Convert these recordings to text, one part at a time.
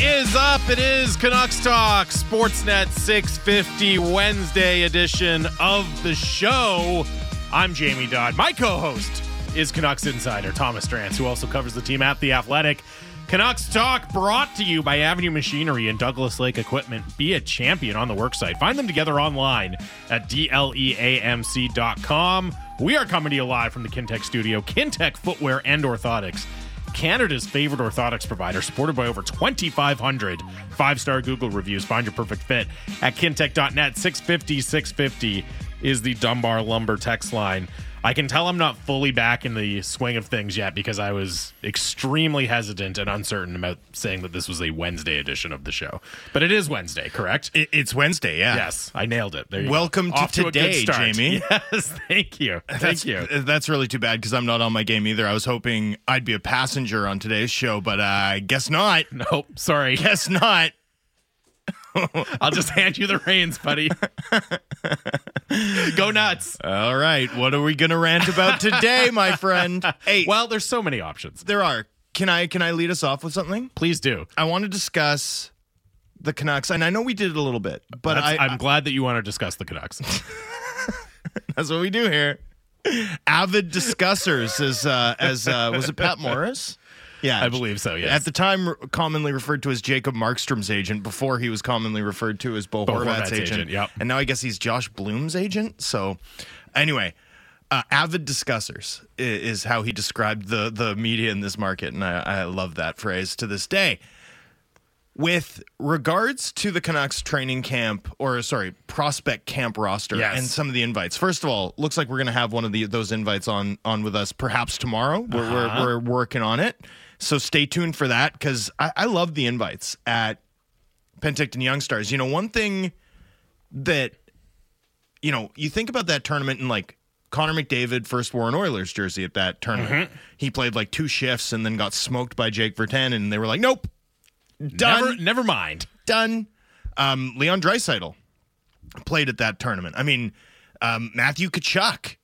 is up? It is Canucks Talk, Sportsnet 650 Wednesday edition of the show. I'm Jamie Dodd. My co host is Canucks Insider Thomas Drance, who also covers the team at The Athletic. Canucks Talk brought to you by Avenue Machinery and Douglas Lake Equipment. Be a champion on the worksite. Find them together online at dleamc.com. We are coming to you live from the Kintec studio, Kintec Footwear and Orthotics. Canada's favorite orthotics provider, supported by over 2,500 five star Google reviews. Find your perfect fit at kintec.net. 650 650 is the Dunbar Lumber text line. I can tell I'm not fully back in the swing of things yet because I was extremely hesitant and uncertain about saying that this was a Wednesday edition of the show. But it is Wednesday, correct? It- It's Wednesday, yeah. yes, I nailed it. There you go. Welcome to Off today, start. Jamie. Yes, thank you. Thank That's, you. Uh, that's really too bad because I'm not on my game either. I was hoping I'd be a passenger on today's show, but uh, I guess not. Nope, sorry. Guess not. I'll just hand you the reins, buddy. Go nuts. All right. What are we going to rant about today, my friend? Hey, Well, there's so many options. there are. Can I can I lead us off with something? Please do. I want to discuss the Canucks, and I know we did it a little bit, but That's- I, I'm glad that you want to discuss the Canucks. that's what we do here. Avid discussers, as uh, as uh, was it Pat Morris? Yeah, I believe so, yes. At the time, commonly referred to as Jacob Markstrom's agent, before he was commonly referred to as Bo, Bo Horvat's, Horvat's agent. agent, yep. And now I guess he's Josh Bloom's agent. So, anyway, uh, avid discussers is how he described the the media in this market, and I, I love that phrase to this day. With regards to the Canucks training camp, or sorry, prospect camp roster, Yes. and some of the invites. First of all, looks like we're going to have one of the those invites on on with us perhaps tomorrow. We're, Uh-huh. we're, we're working on it, so stay tuned for that because I, I love the invites at Penticton Young Stars. You know, one thing that you know, you think about that tournament and like Connor McDavid first wore an Oilers jersey at that tournament. Mm-hmm. He played like two shifts and then got smoked by Jake Vertan, and they were like, "Nope, done, never, never mind. done." Um, Leon Draisaitl played at that tournament. I mean, um, Matthew Tkachuk,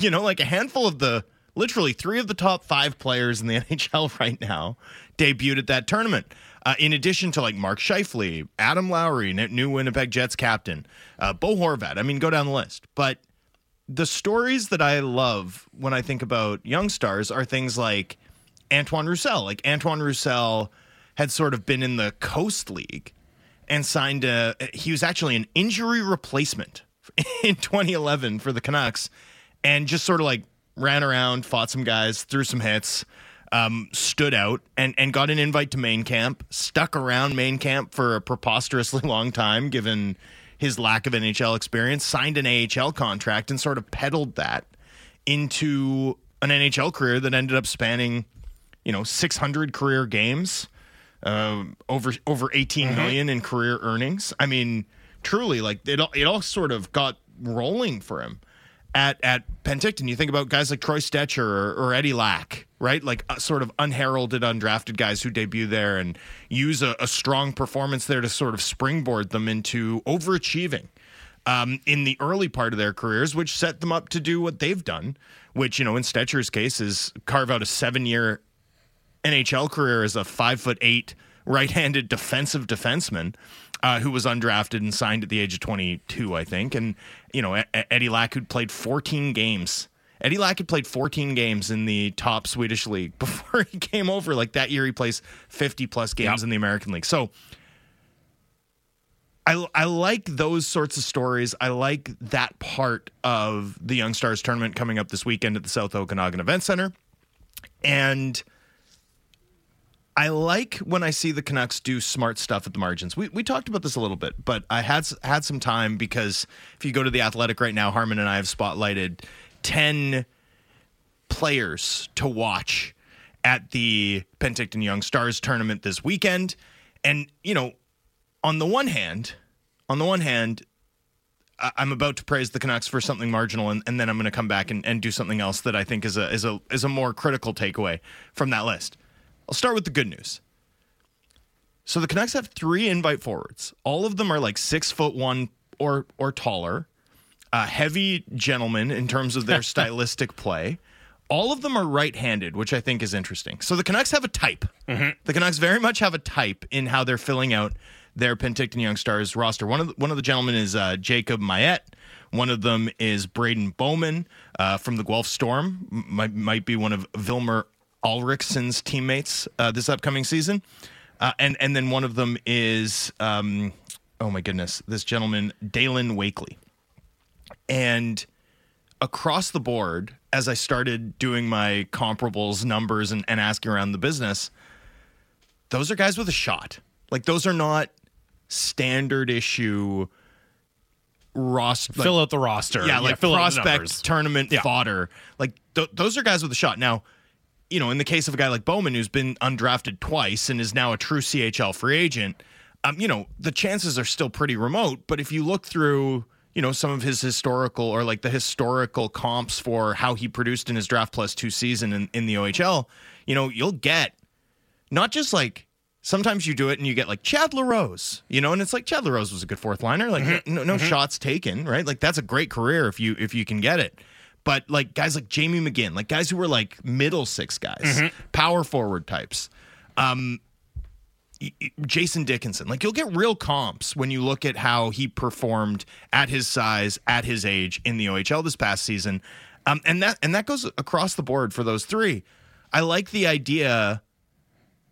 you know, like a handful of the literally three of the top five players in the NHL right now debuted at that tournament. Uh, in addition to like Mark Scheifele, Adam Lowry, new Winnipeg Jets captain, uh, Bo Horvat. I mean, go down the list. But the stories that I love when I think about young stars are things like Antoine Roussel. Like Antoine Roussel had sort of been in the Coast League and signed a. He was actually an injury replacement in 2011 for the Canucks, and just sort of like ran around, fought some guys, threw some hits, um, stood out, and and got an invite to main camp. Stuck around main camp for a preposterously long time, given his lack of NHL experience. Signed an AHL contract and sort of peddled that into an NHL career that ended up spanning, you know, 600 career games um, over over 18 million in career earnings. I mean, truly, like it all, it all sort of got rolling for him at at Penticton. You think about guys like Troy Stecher or, or Eddie Lack, right? Like uh, sort of unheralded, undrafted guys who debut there and use a, a strong performance there to sort of springboard them into overachieving. Um, in the early part of their careers, which set them up to do what they've done, which, you know, in Stecher's case is carve out a seven year NHL career as a five foot eight right-handed defensive defenseman uh, who was undrafted and signed at the age of 22, I think. And you know, Eddie Lack who played 14 games. Eddie Lack had played 14 games in the top Swedish league before he came over. Like that year, he plays 50 plus games Yep. in the American League. So. I, I like those sorts of stories. I like that part of the Young Stars tournament coming up this weekend at the South Okanagan Event Center. And I like when I see the Canucks do smart stuff at the margins. We we talked about this a little bit, but I had had some time because if you go to the Athletic right now, Harmon and I have spotlighted ten players to watch at the Penticton Young Stars tournament this weekend. And you know, on the one hand, on the one hand, I'm about to praise the Canucks for something marginal, and, and then I'm going to come back and, and do something else that I think is a is a is a more critical takeaway from that list. I'll start with the good news. So the Canucks have three invite forwards. All of them are like six foot one or or taller, uh, heavy gentlemen in terms of their stylistic play. all of them are right-handed, which I think is interesting. So the Canucks have a type. The Canucks very much have a type in how they're filling out their Penticton Young Stars roster. One of the, one of the gentlemen is uh, Jacob Mayette. One of them is Braden Bowman uh, from the Guelph Storm. M- Might might be one of Vilmer Alriksson's teammates uh, this upcoming season. Uh, and and then one of them is um, oh my goodness, this gentleman Dalen Wakely. And across the board, as I started doing my comparables numbers and, and asking around the business, those are guys with a shot. Like those are not standard issue roster. like- fill out the roster. yeah, like fill out the prospect tournament Yeah. fodder. Like th- those are guys with a shot. Now, you know, in the case of a guy like Bowman who's been undrafted twice and is now a true CHL free agent, um, you know, the chances are still pretty remote. But if you look through, you know, some of his historical or like the historical comps for how he produced in his draft plus two season in, in the OHL, you know, you'll get not just like sometimes you do it and you get like Chad LaRose, you know, and it's like Chad LaRose was a good fourth liner, like no, no shots taken, right? Like that's a great career if you if you can get it. But like guys like Jamie McGinn, like guys who were like middle six guys, power forward types. Um Jason Dickinson, like you'll get real comps when you look at how he performed at his size, at his age in the OHL this past season, um, and that and that goes across the board for those three. I like the idea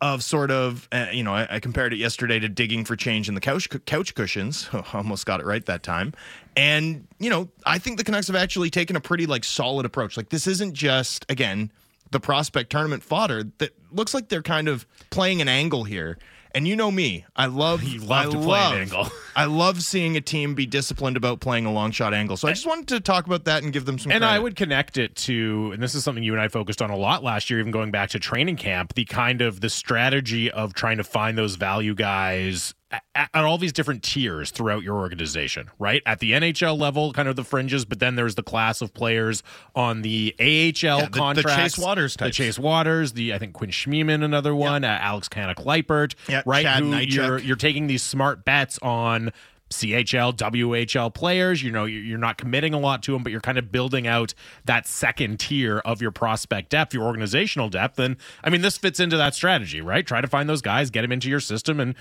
of sort of uh, you know I, I compared it yesterday to digging for change in the couch couch cushions. Almost got it right that time. And you know i think the canucks have actually taken a pretty like solid approach. Like this isn't just again the prospect tournament fodder that looks like they're kind of playing an angle here and you know me i love You love I to play an love- angle. i love seeing a team be disciplined about playing a long shot angle so i just wanted to talk about that and give them some And credit. I would connect it to, and this is something you and I focused on a lot last year, even going back to training camp, the kind of the strategy of trying to find those value guys at, at all these different tiers throughout your organization, right? At the NHL level, kind of the fringes, but then there's the class of players on the AHL the- the. Chase Wouters The. Chase Wouters, the I think Quinn Schmiemann, another one, uh, Alex Kannok Leipert, Yeah, right? Chad Who Nychuk. you're you're taking these smart bets on CHL, WHL players. You know, you're not committing a lot to them, but you're kind of building out that second tier of your prospect depth, your organizational depth. And I mean, this fits into that strategy, right? Try to find those guys, get them into your system, and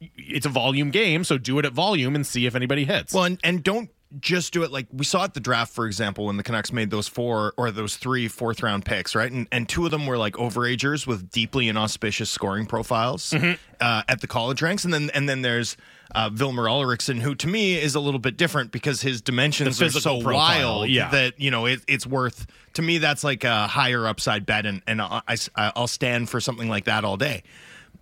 it's a volume game, so do it at volume and see if anybody hits. Well, and, and don't just do it like we saw at the draft, for example, when the Canucks made those four or those three fourth round picks, right? And and two of them were like overagers with deeply inauspicious scoring profiles Mm-hmm. uh, at the college ranks, and then and then there's uh, Vilmer Alriksson, who to me is a little bit different because his dimensions are so profile, wild yeah. that you know it, it's worth to me. That's like a higher upside bet, and and I, I I'll stand for something like that all day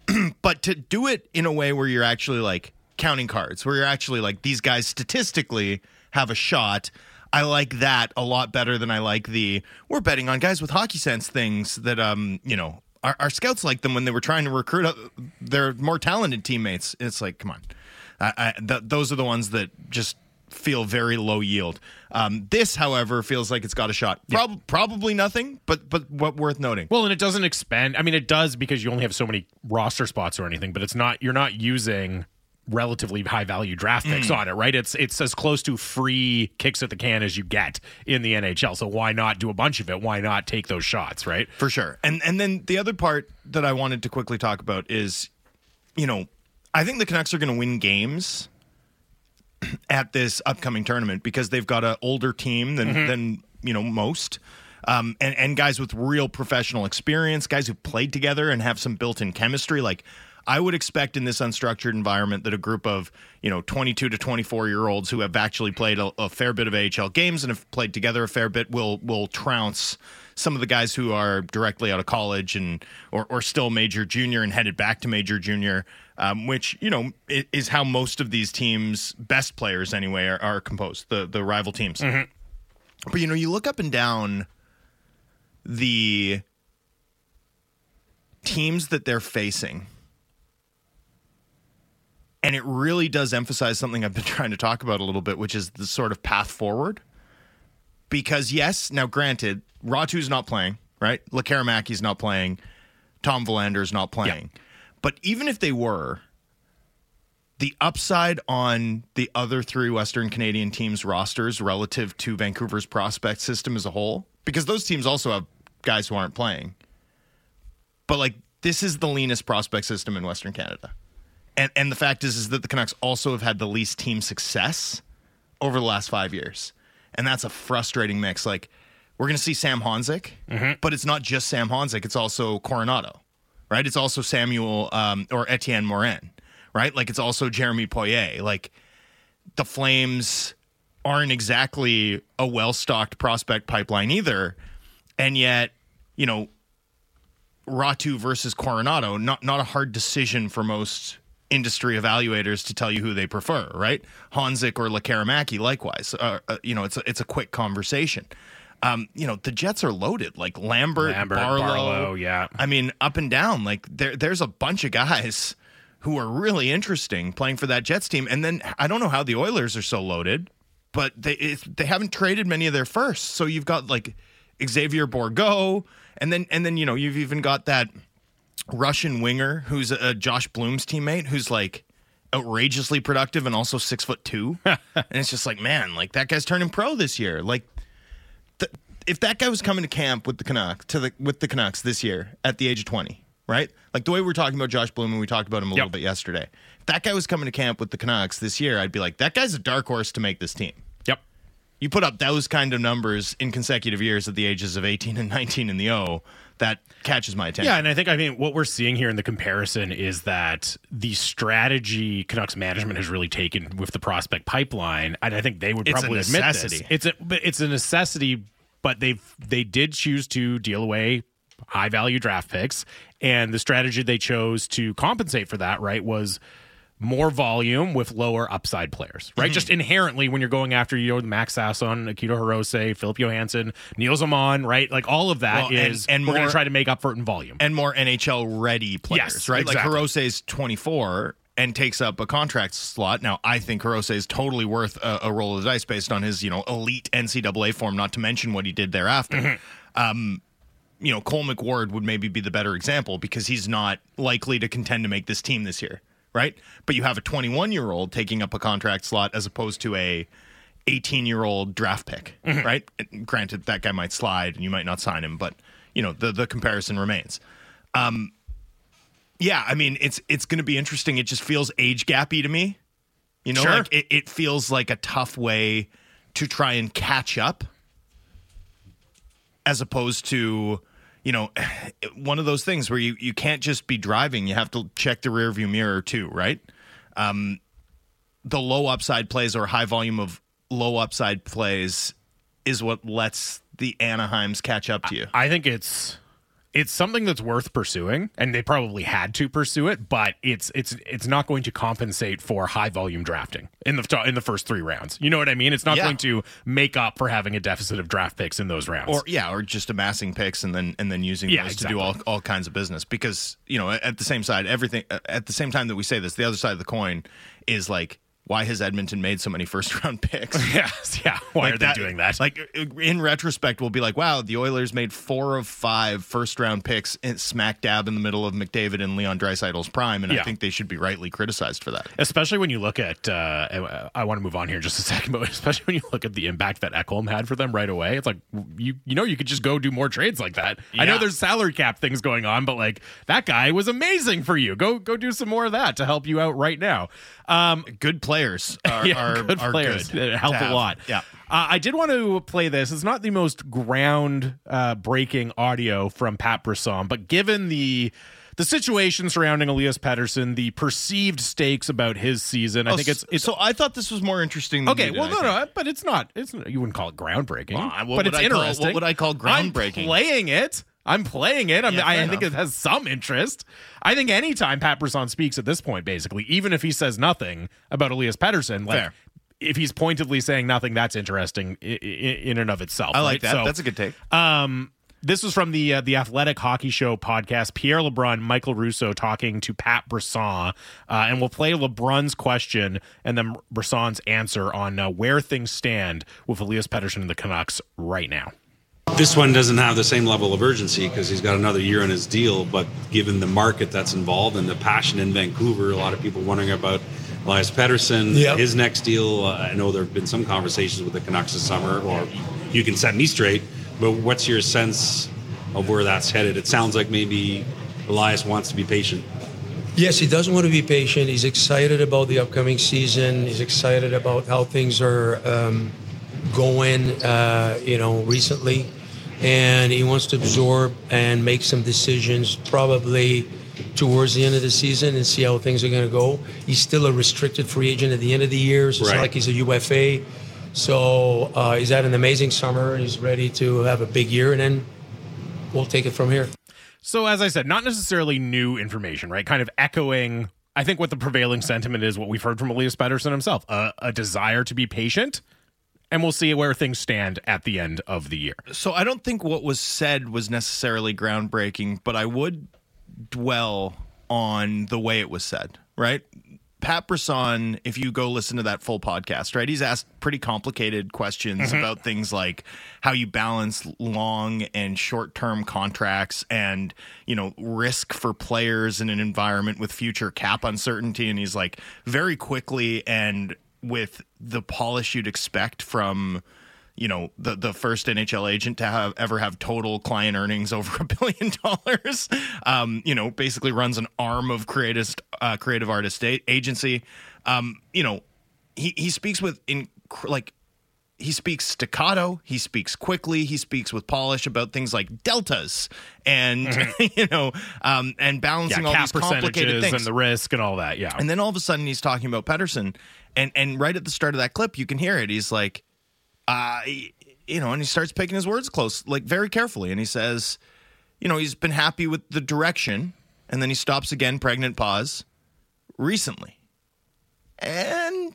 but to do it in a way where you're actually like counting cards, where you're actually like these guys statistically have a shot. I like that a lot better than I like the we're betting on guys with hockey sense things that um you know our, our scouts like them when they were trying to recruit their more talented teammates. It's like come on, I, I, th- those are the ones that just feel very low yield. Um, this, however, feels like it's got a shot. Prob- Probably nothing, but but what worth noting. Well, and it doesn't expand. I mean, it does because you only have so many roster spots or anything, but it's not. You're not using relatively high value draft picks on it, right? It's it's as close to free kicks at the can as you get in the NHL. So why not do a bunch of it? Why not take those shots, right? For sure. And and then the other part that I wanted to quickly talk about is, you know, I think the Canucks are going to win games at this upcoming tournament because they've got an older team than than you know most. Um, and, and guys with real professional experience, guys who played together and have some built-in chemistry. Like I would expect in this unstructured environment that a group of you know 22 to 24 year olds who have actually played a, a fair bit of AHL games and have played together a fair bit will will trounce some of the guys who are directly out of college and or, or still major junior and headed back to major junior, um, which you know is how most of these teams' best players anyway are, are composed. The the rival teams. But you know, you look up and down the teams that they're facing. And it really does emphasize something I've been trying to talk about a little bit, which is the sort of path forward. Because yes, now granted, Räty's not playing, right? Lekkerimäki's not playing, Tom Willander's not playing. But even if they were, the upside on the other three Western Canadian teams' rosters relative to Vancouver's prospect system as a whole, because those teams also have guys who aren't playing. But like this is the leanest prospect system in Western Canada. And and the fact is is that the Canucks also have had the least team success over the last 5 years. And that's a frustrating mix like we're going to see Sam Honzek, mm-hmm. but it's not just Sam Honzek, it's also Coronato. Right? It's also Samuel um, or Etienne Morin, right? Like it's also Jeremy Poirier. Like the Flames aren't exactly a well stocked prospect pipeline either. And yet, you know, Räty versus Coronato, not not a hard decision for most industry evaluators to tell you who they prefer, right? Honzek or Lekkerimäki, likewise. Uh, uh, you know, it's a, it's a quick conversation. Um, you know, the Jets are loaded, like Lambert, Lambert, Barlow, Barlow, yeah. I mean, up and down. Like there, there's a bunch of guys who are really interesting playing for that Jets team. And then I don't know how the Oilers are so loaded, but they they haven't traded many of their firsts. So you've got like Xavier Bourgault, and then and then you know you've even got that Russian winger who's a, a Josh Bloom's teammate who's like outrageously productive and also six foot two. and it's just like, man, like that guy's turning pro this year. Like if that guy was coming to camp with the Canucks to the with the Canucks this year at the age of twenty, right? Like the way we were talking about Josh Bloom and we talked about him a little bit yesterday. If that guy was coming to camp with the Canucks this year, I'd be like, that guy's a dark horse to make this team. Yep. You put up those kind of numbers in consecutive years at the ages of 18 and 19 in the O, that catches my attention. Yeah, and I think I mean what we're seeing here in the comparison is that the strategy Canucks management has really taken with the prospect pipeline, and I think they would It's probably admit this. It's a it's a necessity, but they've they did choose to deal away high value draft picks, and the strategy they chose to compensate for that right was more volume with lower upside players, Mm-hmm. right? Just inherently, when you're going after you know Max Sasson, Akito Hirose, Philip Johansson, Nils Åman, right? Like all of that Well, and- is and we're gonna try to make up for it in volume. and more NHL ready players, Yes, right? exactly. Like Hirose's 24 and takes up a contract slot. Now, I think Hirose is totally worth a, a roll of the dice based on his, you know, elite NCAA form, not to mention what he did thereafter. Mm-hmm. Um, you know, Cole McWard would maybe be the better example because he's not likely to contend to make this team this year, right? But you have a 21 year old taking up a contract slot as opposed to a 18 year old draft pick, Mm-hmm. right? And granted, that guy might slide and you might not sign him, but you know the the comparison remains. Um, yeah, I mean it's it's going to be interesting. It just feels age gappy to me. You know, Sure. like it, it feels like a tough way to try and catch up, as opposed to you know one of those things where you you can't just be driving. You have to check the rearview mirror too, right? Um, the low upside plays or high volume of low upside plays is what lets the Anaheims catch up to you. I think it's it's something that's worth pursuing, and they probably had to pursue it, but it's it's it's not going to compensate for high volume drafting in the in the first three rounds. You know what I mean? It's not Yeah. going to make up for having a deficit of draft picks in those rounds. or yeah, or just amassing picks and then and then using Yeah, those to do all, all kinds of business. Because you know, at the same side, everything at the same time that we say this, the other side of the coin is like, why has Edmonton made so many first round picks? yes, yeah. Why Like are they doing that? Like in retrospect, we'll be like, wow, the Oilers made four of five first round picks smack dab in the middle of McDavid and Leon Draisaitl's prime, and I think they should be rightly criticized for that. especially when you look at uh, I want to move on here just a second, but especially when you look at the impact that Ekholm had for them right away, it's like you you know you could just go do more trades like that. I know there's salary cap things going on, but like that guy was amazing for you. Go go do some more of that to help you out right now. Um, Good players are, yeah, are, good are players. good It helped a lot. Yeah. Uh, I did want to play this. It's not the most ground uh, breaking audio from Pat Brisson, but given the the situation surrounding Elias Pettersson, the perceived stakes about his season, I think it's it's so. I thought this was more interesting. Than Okay, did, well, I no, no, but it's not. It's you wouldn't call it groundbreaking, Well, but it's I call- interesting. what would I call groundbreaking? I'm playing it. I'm playing it. I'm, Yeah, I fair think it has some interest. I think anytime Pat Brisson speaks at this point, basically, even if he says nothing about Elias Pettersson, like Fair. if he's pointedly saying nothing, that's interesting in, in and of itself. I like that. So, That's a good take. um, this was from the uh, the Athletic Hockey Show podcast. Pierre LeBrun, Michael Russo talking to Pat Brisson, uh, and we'll play LeBrun's question and then Brisson's answer on uh, where things stand with Elias Pettersson and the Canucks right now. This one doesn't have the same level of urgency because he's got another year on his deal. But given the market that's involved and the passion in Vancouver, a lot of people wondering about Elias Pettersson, Yep. his next deal. Uh, I know there have been some conversations with the Canucks this summer, or you can set me straight. But what's your sense of where that's headed. It sounds like maybe Elias wants to be patient. Yes, he does want to be patient. He's excited about the upcoming season. He's excited about how things are um, going, uh, you know, recently. And he wants to absorb and make some decisions probably towards the end of the season and see how things are going to go. He's still a restricted free agent at the end of the year. So it's not like he's a UFA. So uh, he's had an amazing summer. He's ready to have a big year, and then we'll take it from here. So, as I said, not necessarily new information, right? Kind of echoing, I think, what the prevailing sentiment is, what we've heard from Elias Pettersson himself a, a desire to be patient. And we'll see where things stand at the end of the year. So I don't think what was said was necessarily groundbreaking, but I would dwell on the way it was said, right? Pat Brisson, if you go listen to that full podcast, right, he's asked pretty complicated questions mm-hmm. about things like how you balance long and short term contracts and, you know, risk for players in an environment with future cap uncertainty. And he's like, very quickly and with the polish you'd expect from you know the the first NHL agent to have ever have total client earnings over a billion dollars. Um, you know, basically runs an arm of creative uh, creative artist agency. Um, you know, he he speaks with in like he speaks staccato. He speaks quickly. He speaks with polish about things like deltas and you know um, and Yeah, balancing all these complicated things. and the risk and all that. Yeah. And then all of a sudden he's talking about Pettersson, and and right at the start of that clip you can hear it. He's like, uh, you know, and he starts picking his words close, like very carefully, and he says, you know, he's been happy with the direction, and then he stops again, pregnant pause, recently, and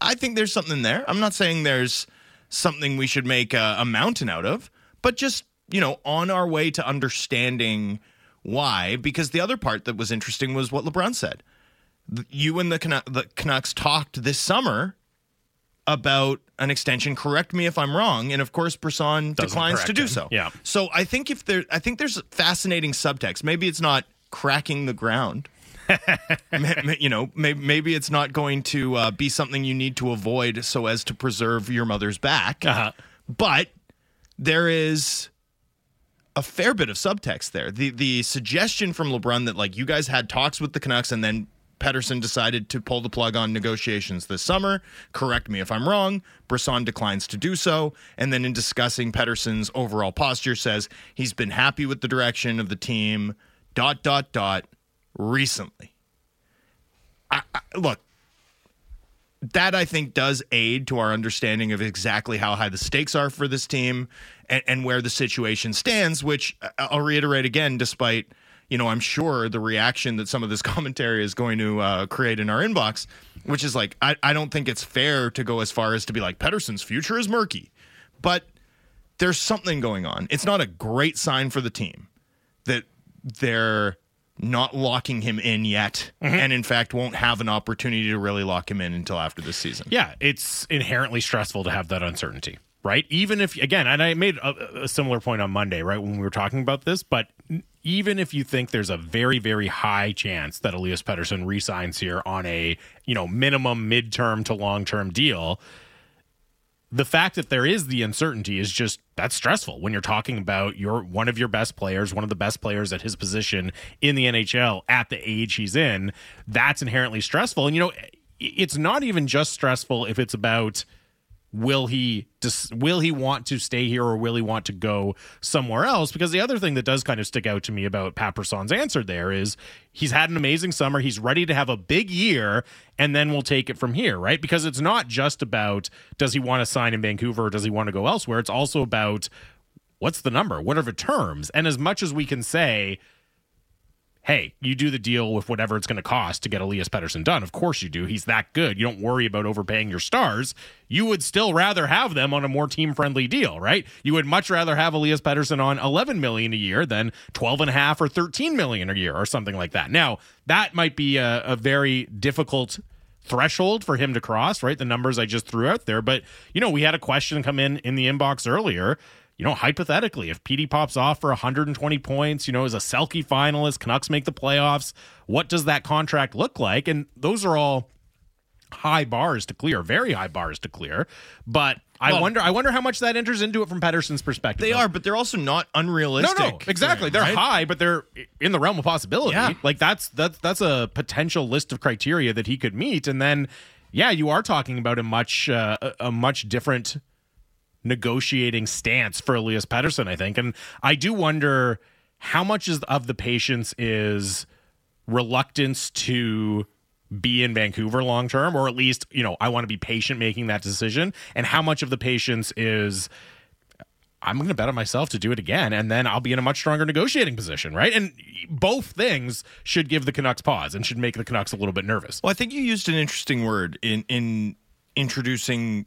I think there's something there. I'm not saying there's something we should make a, a mountain out of, but just you know, on our way to understanding why. Because the other part that was interesting was what LeBrun said you and the, Canu- the Canucks talked this summer about an extension. Correct me if I'm wrong. And of course, Brisson declines to do him. so. Yeah. So I think if there, I think there's fascinating subtext. Maybe it's not cracking the ground. You know, maybe, maybe it's not going to uh, be something you need to avoid so as to preserve your mother's back. Uh-huh. But there is a fair bit of subtext there. The the suggestion from LeBrun that like you guys had talks with the Canucks and then Pettersson decided to pull the plug on negotiations this summer. Correct me if I'm wrong. Brisson declines to do so. And then in discussing Pettersson's overall posture, says he's been happy with the direction of the team, dot, dot, dot, recently. I, I, look, that I think does aid to our understanding of exactly how high the stakes are for this team and, and where the situation stands, which I- I'll reiterate again, despite, you know, I'm sure the reaction that some of this commentary is going to uh, create in our inbox, which is like, I, I don't think it's fair to go as far as to be like, Pettersson's future is murky. But there's something going on. It's not a great sign for the team that they're not locking him in yet, mm-hmm. and in fact won't have an opportunity to really lock him in until after this season. Yeah, it's inherently stressful to have that uncertainty, right? Even if, again, and I made a, a similar point on Monday, right, when we were talking about this, but even if you think there's a very, very high chance that Elias Pettersson resigns here on a, you know, minimum midterm to long term deal, the fact that there is the uncertainty is just that's stressful when you're talking about your one of your best players, one of the best players at his position in the NHL at the age he's in. That's inherently stressful. And you know, it's not even just stressful if it's about will he dis- will he want to stay here or will he want to go somewhere else? Because the other thing that does kind of stick out to me about Pat Brisson's answer there is he's had an amazing summer. He's ready to have a big year and then we'll take it from here right? Because it's not just about does he want to sign in Vancouver or does he want to go elsewhere. It's also about what's the number? What are the terms? And as much as we can say hey, you do the deal with whatever it's going to cost to get Elias Pettersson done. Of course you do. He's that good. You don't worry about overpaying your stars. You would still rather have them on a more team-friendly deal, right? You would much rather have Elias Pettersson on 11 million a year than 12 and a half or 13 million a year or something like that. Now, that might be a, a very difficult threshold for him to cross, right? The numbers I just threw out there. But, you know, we had a question come in in the inbox earlier you know, hypothetically, if PD pops off for 120 points, you know, is a Selke finalist, Canucks make the playoffs, what does that contract look like? And those are all high bars to clear, very high bars to clear. But I Well- wonder, I wonder how much that enters into it from Pettersson's perspective. They though. are, but they're also not unrealistic. no, no, exactly. They're right? high, but they're in the realm of possibility. Yeah. Like that's that's that's a potential list of criteria that he could meet, and then yeah, you are talking about a much uh, a much different negotiating stance for Elias Pettersson, I think, and I do wonder how much is of the patience is reluctance to be in Vancouver long term, or at least you know I want to be patient making that decision, and how much of the patience is I'm going to bet on myself to do it again, and then I'll be in a much stronger negotiating position, right? And both things should give the Canucks pause and should make the Canucks a little bit nervous. Well, I think you used an interesting word in in introducing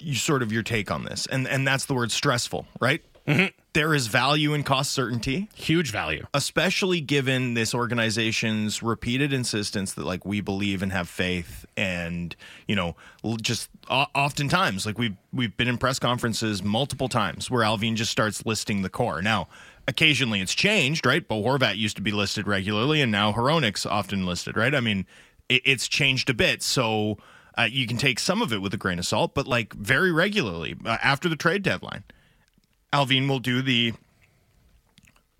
you sort of your take on this, and and that's the word stressful, right? Mm-hmm. There is value in cost certainty, Huge value. especially given this organization's repeated insistence that like we believe and have faith, and you know, just oftentimes like we've we've been in press conferences multiple times where Allvin just starts listing the core. Now, occasionally it's changed, right? Bo Horvat used to be listed regularly, and now Hronek's often listed, right? I mean, it, it's changed a bit, so. Uh, you can take some of it with a grain of salt, but like very regularly uh, after the trade deadline, Allvin will do the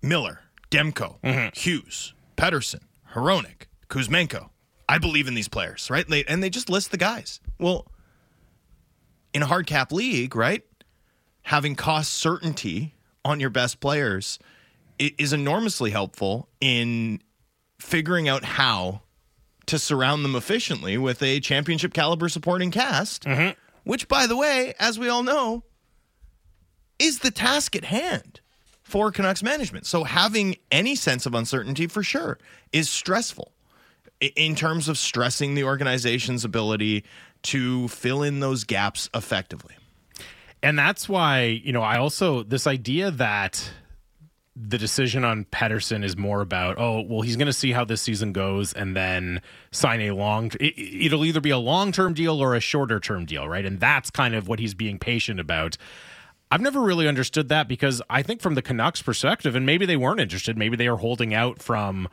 Miller, Demko, Hughes, Pettersson, Hronek, Kuzmenko. I believe in these players, right? They, and they just list the guys. Well, in a hard cap league, right? Having cost certainty on your best players is enormously helpful in figuring out how to surround them efficiently with a championship caliber supporting cast, mm-hmm. which, by the way, as we all know, is the task at hand for Canucks management. So having any sense of uncertainty for sure is stressful in terms of stressing the organization's ability to fill in those gaps effectively. And that's why, you know, I also, this idea that the decision on Pettersson is more about, oh, well, he's going to see how this season goes and then sign a long, it, it'll either be a long term deal or a shorter term deal, right? And that's kind of what he's being patient about. I've never really understood that because I think from the Canucks perspective, and maybe they weren't interested, maybe they are holding out from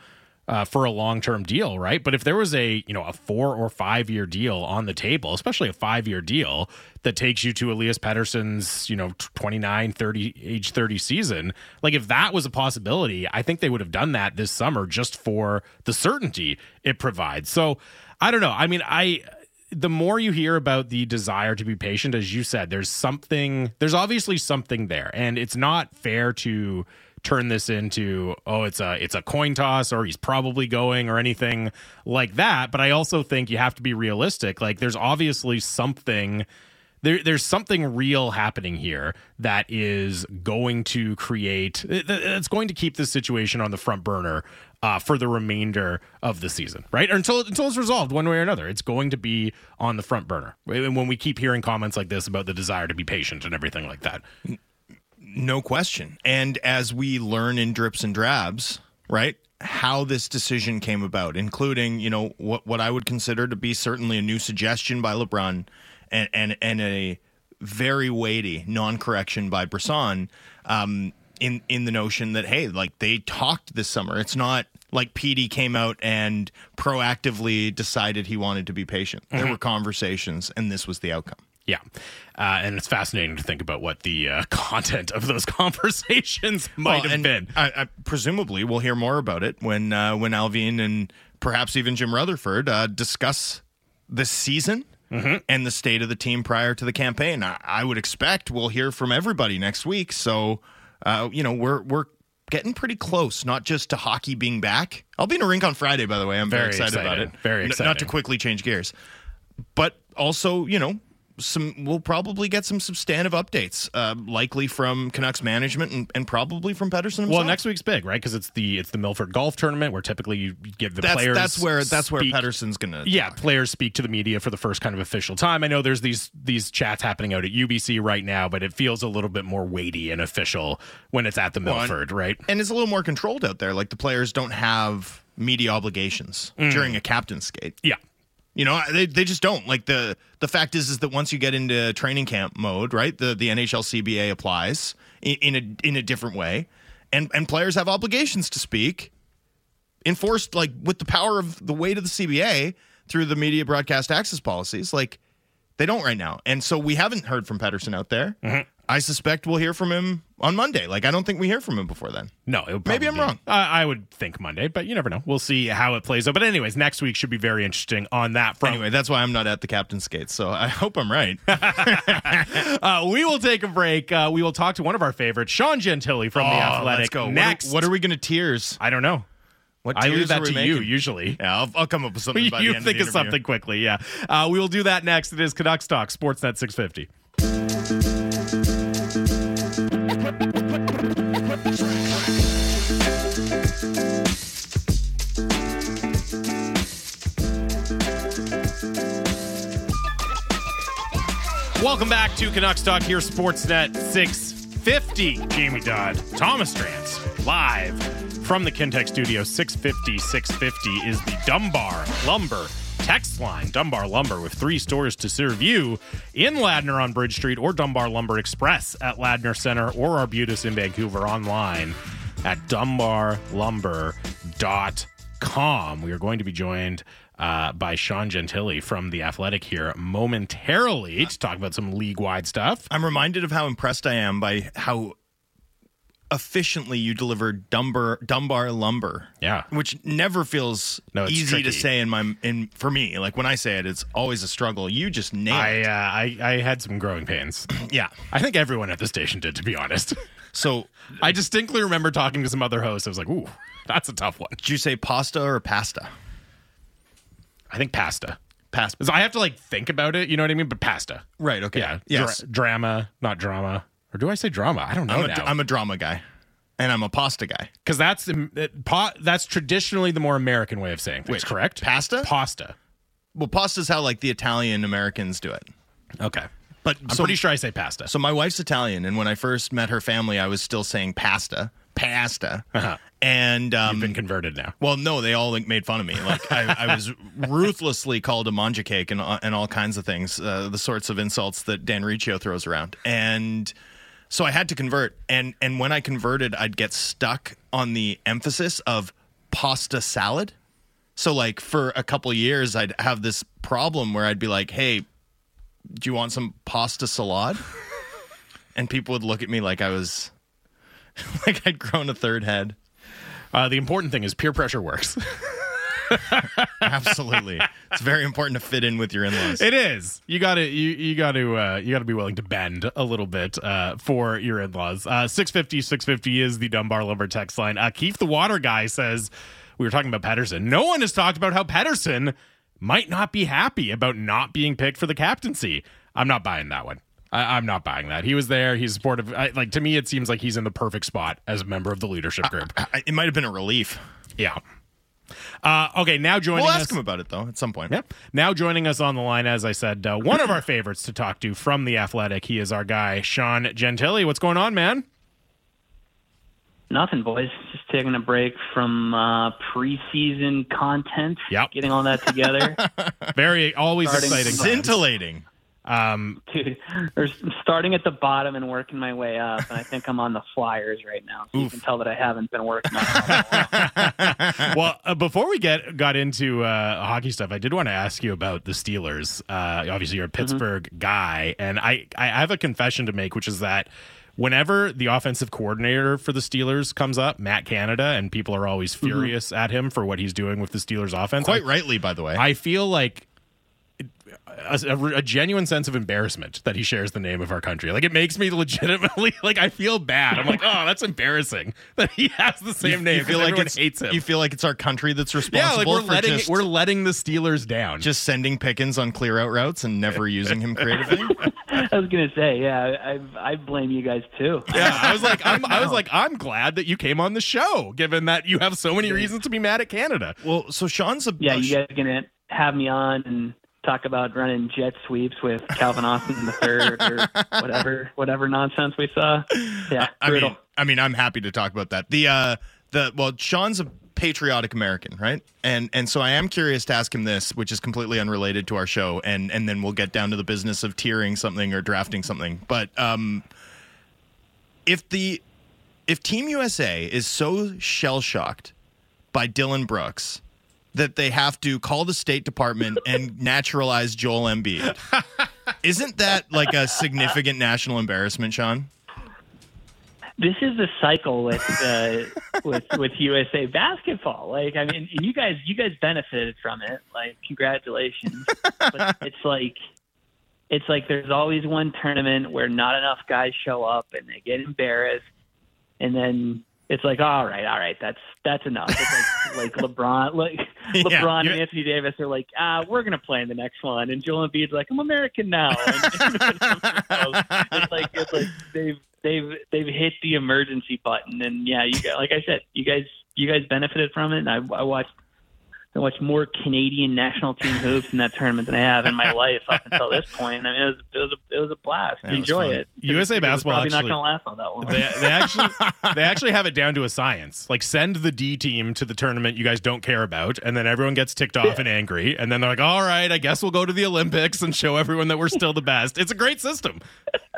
uh, for a long term deal, right? But if there was a you know a four or five year deal on the table, especially a five year deal that takes you to Elias Pettersson's you know 29, 30 age 30 season, like if that was a possibility, I think they would have done that this summer just for the certainty it provides. So I don't know. I mean, I the more you hear about the desire to be patient, as you said, there's something, there's obviously something there. And it's not fair to turn this into, oh, it's a it's a coin toss or he's probably going or anything like that. But I also think you have to be realistic. Like there's obviously something there, there's something real happening here that is going to create it's going to keep this situation on the front burner uh, for the remainder of the season right until until it's resolved one way or another it's going to be on the front burner and when we keep hearing comments like this about the desire to be patient and everything like that No question. And as we learn in drips and drabs, right? How this decision came about, including, you know, what what I would consider to be certainly a new suggestion by LeBrun and and, and a very weighty non-correction by Brisson um, in in the notion that hey, like they talked this summer. It's not like PD came out and proactively decided he wanted to be patient. There were conversations, and this was the outcome. Yeah uh, and it's fascinating to think about what the uh, content of those conversations might Well, have been I, I, presumably, we'll hear more about it when uh, when Allvin and perhaps even Jim Rutherford uh, discuss the season Mm-hmm. and the state of the team prior to the campaign. I, I would expect we'll hear from everybody next week. So, uh, you know, we're we're getting pretty close, not just to hockey being back. I'll be in a rink on Friday, by the way. I'm very, Very excited, about it. excited. Very N- Not to quickly change gears, but also, you know. Some we'll probably get some substantive updates, uh, likely from Canucks management and, and probably from Pettersson himself. Well, next week's big, right? Because it's the it's the Milford Golf Tournament where typically you give the that's players. that's where that's where Pettersson's gonna. Yeah, talk. players speak to the media for the first kind of official time. I know there's these these chats happening out at UBC right now, but it feels a little bit more weighty and official when it's at the Well, and- Milford, right? and it's a little more controlled out there. Like the players don't have media obligations Mm. during a captain's skate. Yeah. You know, they, they just don't. Like the the fact is is that once you get into training camp mode, right? The the NHL CBA applies in, in a in a different way, and and players have obligations to speak, enforced like with the power of the weight of the CBA. through the media broadcast access policies. Like they don't right now, and so we haven't heard from Pettersson out there. Mm-hmm. I suspect we'll hear from him on Monday. Like I don't think we hear from him before then. No, it Maybe I'm probably- wrong. I I would think Monday, but you never know. We'll see how it plays out. But anyways, next week should be very interesting on that front. Anyway, that's why I'm not at the captain's skates. So I hope I'm right. Uh, we will take a break. Uh, we will talk to one of our favorites, Sean Gentille from the Oh, Athletic. Let's go. What are- Next, what are, we going to tears? I don't know. What I leave that to you usually. Yeah, I'll, I'll come up with something. By the you think of, of, the something quickly, yeah. Uh, we will do that next. It is Canucks Talk, Sportsnet 650. Welcome back to Canucks Talk here, Sportsnet 650. Jamie Dodd, Thomas Drance, live from the Kintec Studio. 650 650 is the Dunbar Lumber text line. Dunbar Lumber with three stores to serve you in Ladner on Bridge Street or Dunbar Lumber Express at Ladner Center or Arbutus in Vancouver online at dunbarlumber.com. We are going to be joined uh, by Sean Gentille from The Athletic here momentarily to talk about some league wide stuff. I'm reminded of how impressed I am by how efficiently you deliver Dunbar Dunbar lumber. Yeah. which never feels No, it's easy to say in my in for me. Like when I say it, it's always a struggle. You just nail I, it. uh, I I had some growing pains. Yeah. I think everyone at the station did, to be honest. So I distinctly remember talking to some other hosts. I was like, "Ooh, that's a tough one." did you say pasta or pasta? I think pasta. Pasta. 'Cause I have to like think about it. You know what I mean? But pasta. Right. Okay. Yeah. Yes. Dra- drama, not drama. Or do I say drama? I don't know I'm, a, now. I'm a drama guy, and I'm a pasta guy. Because that's it, uh, pa- that's traditionally the more American way of saying things. Which? Correct? Pasta? Pasta. Well, pasta is how like the Italian Americans do it. Okay. But I'm so, pretty sure I say pasta. so my wife's Italian, and when I first met her family, I was still saying pasta, pasta, and um, Uh-huh. You've been converted now. Well, no, they all like, made fun of me. Like I, I was ruthlessly called a mangiacake and and all kinds of things, uh, the sorts of insults that Dan Riccio throws around. And so I had to convert. And and when I converted, I'd get stuck on the emphasis of pasta salad. So like for a couple years, I'd have this problem where I'd be like, "Hey, do you want some pasta salad?" And people would look at me like I was like I'd grown a third head. Uh, the important thing is peer pressure works. Absolutely. it's very important to fit in with your in-laws. It is. You got to you you got to uh, you got to be willing to bend a little bit uh, for your in-laws. Uh 650 650 is the Dunbar Lumber text line. Uh, Keith the Water guy says we were talking about Pettersson. No one has talked about how Pettersson might not be happy about not being picked for the captaincy. I'm not buying that one. I, I'm not buying that. He was there. He's supportive. I, like to me, it seems like he's in the perfect spot as a member of the leadership group. I- it might have been a relief. yeah. Uh, okay, now joining We'll us. ask him about it though at some point. Yep. Now joining us on the line, as I said, uh, one of our favorites to talk to from the Athletic. He is our guy, Sean Gentille. What's going on, man? Nothing, boys. Just taking a break from uh, preseason content. Yep. Getting all that together. Very always Starting exciting. times. Scintillating. Um, Dude, there's, I'm starting at the bottom and working my way up. And I think I'm on the Flyers right now. So you can tell that I haven't been working on well, uh, before we get got into uh, hockey stuff, I did want to ask you about the Steelers. Uh, obviously, you're a Pittsburgh guy, and I I have a confession to make, which is that. Whenever the offensive coordinator for the Steelers comes up, Matt Canada, and people are always furious at him for what he's doing with the Steelers offense. Quite I- rightly, by the way. I feel like a, a, a genuine sense of embarrassment that he shares the name of our country. Like it makes me legitimately like I feel bad. I'm like, oh, that's embarrassing that he has the same name. you feel 'cause like everyone it's hates him. You feel like it's our country that's responsible. yeah, responsible like we're for letting just, we're letting the Steelers down. just sending Pickens on clear out routes and never using him creatively. I was gonna say, yeah, I I blame you guys too. yeah, I was like, I'm, I was like, I'm glad that you came on the show, given that you have so many reasons to be mad at Canada. well, so Sean's a Yeah, you guys are gonna have me on and talk about running jet sweeps with Calvin Austin the third or whatever whatever nonsense we saw. Yeah, I brutal. mean, I mean, I'm happy to talk about that. The uh, the well, Sean's a patriotic American, right? And and so I am curious to ask him this, which is completely unrelated to our show, and and then we'll get down to the business of tiering something or drafting something. But um, if the if Team USA is so shell shocked by Dillon Brooks that they have to call the State Department and naturalize Joel Embiid. Isn't that like a significant national embarrassment, Sean? this is the cycle with uh, with with USA basketball. Like, I mean, you guys you guys benefited from it. Like, congratulations. but it's like it's like there's always one tournament where not enough guys show up and they get embarrassed, and then it's like, all right, all right, that's that's enough. It's like like LeBron, like LeBron you're- and Anthony Davis are like, ah, we're gonna play in the next one, and Joel Embiid's like, I'm American now. And, it's like it's like they've they've they've hit the emergency button, and yeah, you guys, like I said, you guys you guys benefited from it. And I, I watched. I watched more Canadian national team hoops in that tournament than I have in my life up until this point. I mean, it was it was a, it was a blast. Was Enjoy fun. it. USA It basketball probably actually- not going to last all that long. They, they actually they actually have it down to a science. Like send the D team to the tournament you guys don't care about, and then everyone gets ticked off and angry, and then they're like, "All right, I guess we'll go to the Olympics and show everyone that we're still the best." It's a great system.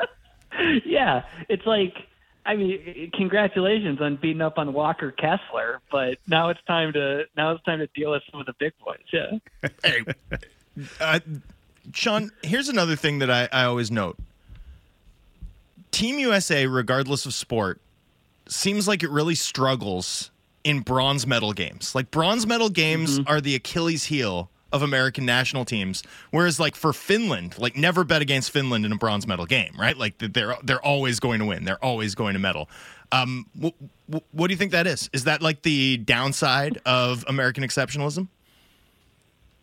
yeah, it's like I mean, congratulations on beating up on Walker Kessler, but now it's time to now it's time to deal with some of the big boys. Yeah. Hey, uh, Sean, here's another thing that I, I always note. Team USA, regardless of sport, seems like it really struggles in bronze medal games. Like bronze medal games are the Achilles heel of American national teams, whereas like for Finland, like never bet against Finland in a bronze medal game, right? Like they're they're always going to win. They're always going to medal. Um, wh- wh- what do you think that is? Is that like the downside of American exceptionalism?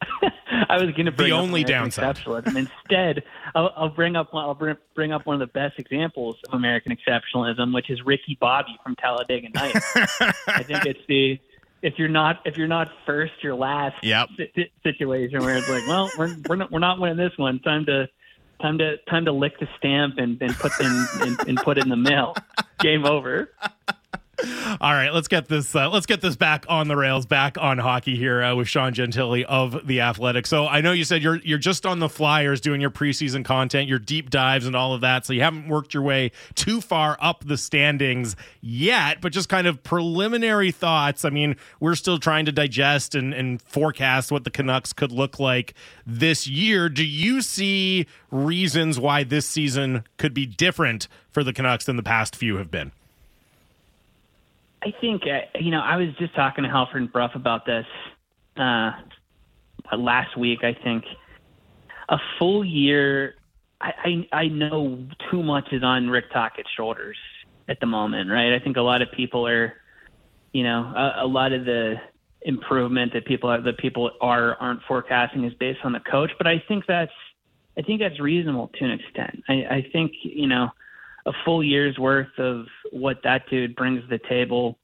I was going to bring up the only downside. exceptionalism. Instead, I'll, I'll bring up I'll bring, bring up one of the best examples of American exceptionalism, which is Ricky Bobby from Talladega Nights. I think it's the if you're not if you're not first, you're last Yep. si- si- situation where it's like, well, we're we're not, we're not winning this one. Time to time to time to lick the stamp and, and put in and, and put in the mail. Game over. All right, let's get this. Uh, let's get this back on the rails, back on hockey here uh, with Sean Gentille of the Athletic. So I know you said you're you're just on the Flyers doing your preseason content, your deep dives, and all of that. So you haven't worked your way too far up the standings yet, but just kind of preliminary thoughts. I mean, we're still trying to digest and, and forecast what the Canucks could look like this year. Do you see reasons why this season could be different for the Canucks than the past few have been? I think uh, you know I was just talking to Halford and Brough about this uh, last week. I think a full year. I, I I know too much is on Rick Tocchet's shoulders at the moment, right? I think a lot of people are, you know, a, a lot of the improvement that people are, that people are aren't forecasting is based on the coach, but I think that's I think that's reasonable to an extent. I, I think you know a full year's worth of what that dude brings to the table,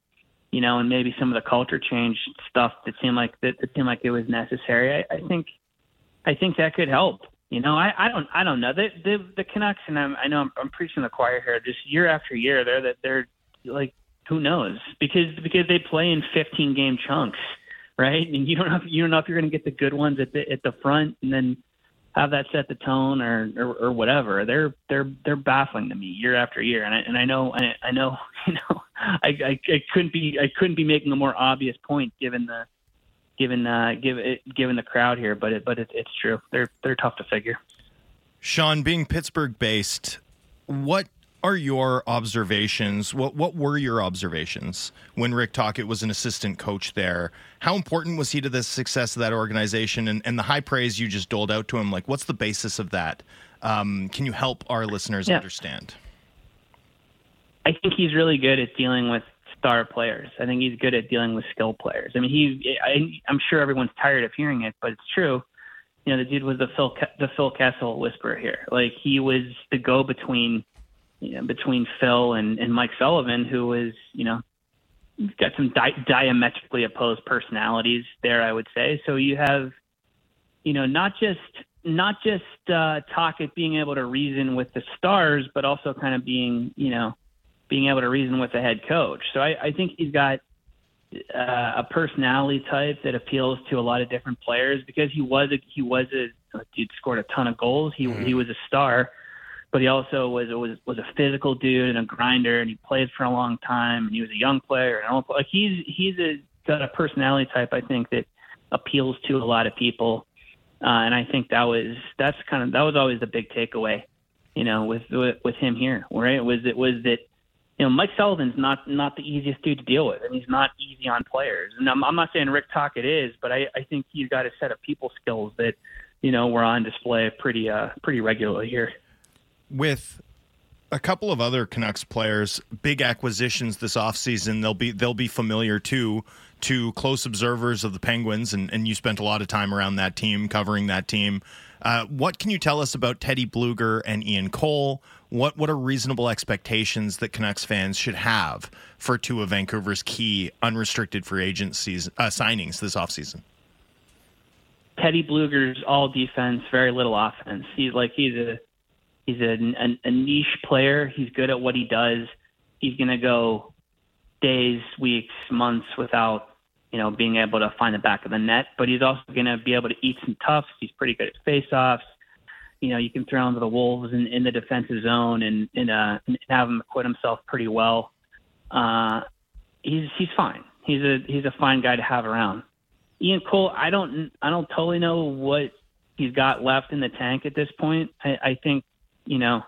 you know, and maybe some of the culture change stuff that seemed like that, that seemed like it was necessary. I, I think, I think that could help. You know, I, I don't, I don't know. The the, the Canucks, and I'm, I know I'm, I'm preaching the choir here. Just year after year, they're that they're like, who knows? Because because they play in 15 game chunks, right? And you don't know if, you don't know if you're going to get the good ones at the at the front, and then have that set the tone or, or or whatever. They're they're they're baffling to me year after year, and I and I know I, I know you know I, I I couldn't be I couldn't be making a more obvious point given the given uh given it, given the crowd here, but it but it, it's true. They're they're tough to figure. Sean, being Pittsburgh based, what are your observations? What what were your observations when Rick Tocchet was an assistant coach there? How important was he to the success of that organization and, and the high praise you just doled out to him? Like, what's the basis of that? Um, can you help our listeners Yeah. understand? I think he's really good at dealing with star players. I think he's good at dealing with skill players. I mean, he I, I'm sure everyone's tired of hearing it, but it's true. You know, the dude was the Phil the Phil Kessel whisperer here. Like he was the go between you know, between Phil and, and Mike Sullivan, who was you know got some di- diametrically opposed personalities there. I would say so. You have you know not just not just uh, Tocchet being able to reason with the stars, but also kind of being you know being able to reason with the head coach. So I, I think he's got uh, a personality type that appeals to a lot of different players because he was a, he was a dude scored a ton of goals. He he was a star, but he also was was was a physical dude and a grinder, and he played for a long time. And he was a young player, and all, like he's he's a, got a personality type I think that appeals to a lot of people. Uh, and I think that was that's kind of that was always the big takeaway, you know, with with, with him here. Right? Was it was that you know Mike Sullivan's not not the easiest dude to deal with, and he's not easy on players. And I'm, I'm not saying Rick Tocchet is, but I, I think he's got a set of people skills that you know were on display pretty uh pretty regularly here. With a couple of other Canucks players, big acquisitions this offseason, they'll be they'll be familiar too to close observers of the Penguins, and, and you spent a lot of time around that team, covering that team. Uh, what can you tell us about Teddy Blueger and Ian Cole? What what are reasonable expectations that Canucks fans should have for two of Vancouver's key unrestricted free agencies uh, signings this offseason? Teddy Blueger's all defense, very little offense. He's like he's a he's a, a, a niche player. He's good at what he does. He's going to go days, weeks, months without you know being able to find the back of the net. But he's also going to be able to eat some toughs. He's pretty good at faceoffs. You know, you can throw him to the wolves in, in the defensive zone and, and, uh, and have him acquit himself pretty well. Uh, he's he's fine. He's a he's a fine guy to have around. Ian Cole, I don't I don't totally know what he's got left in the tank at this point. I, I think you know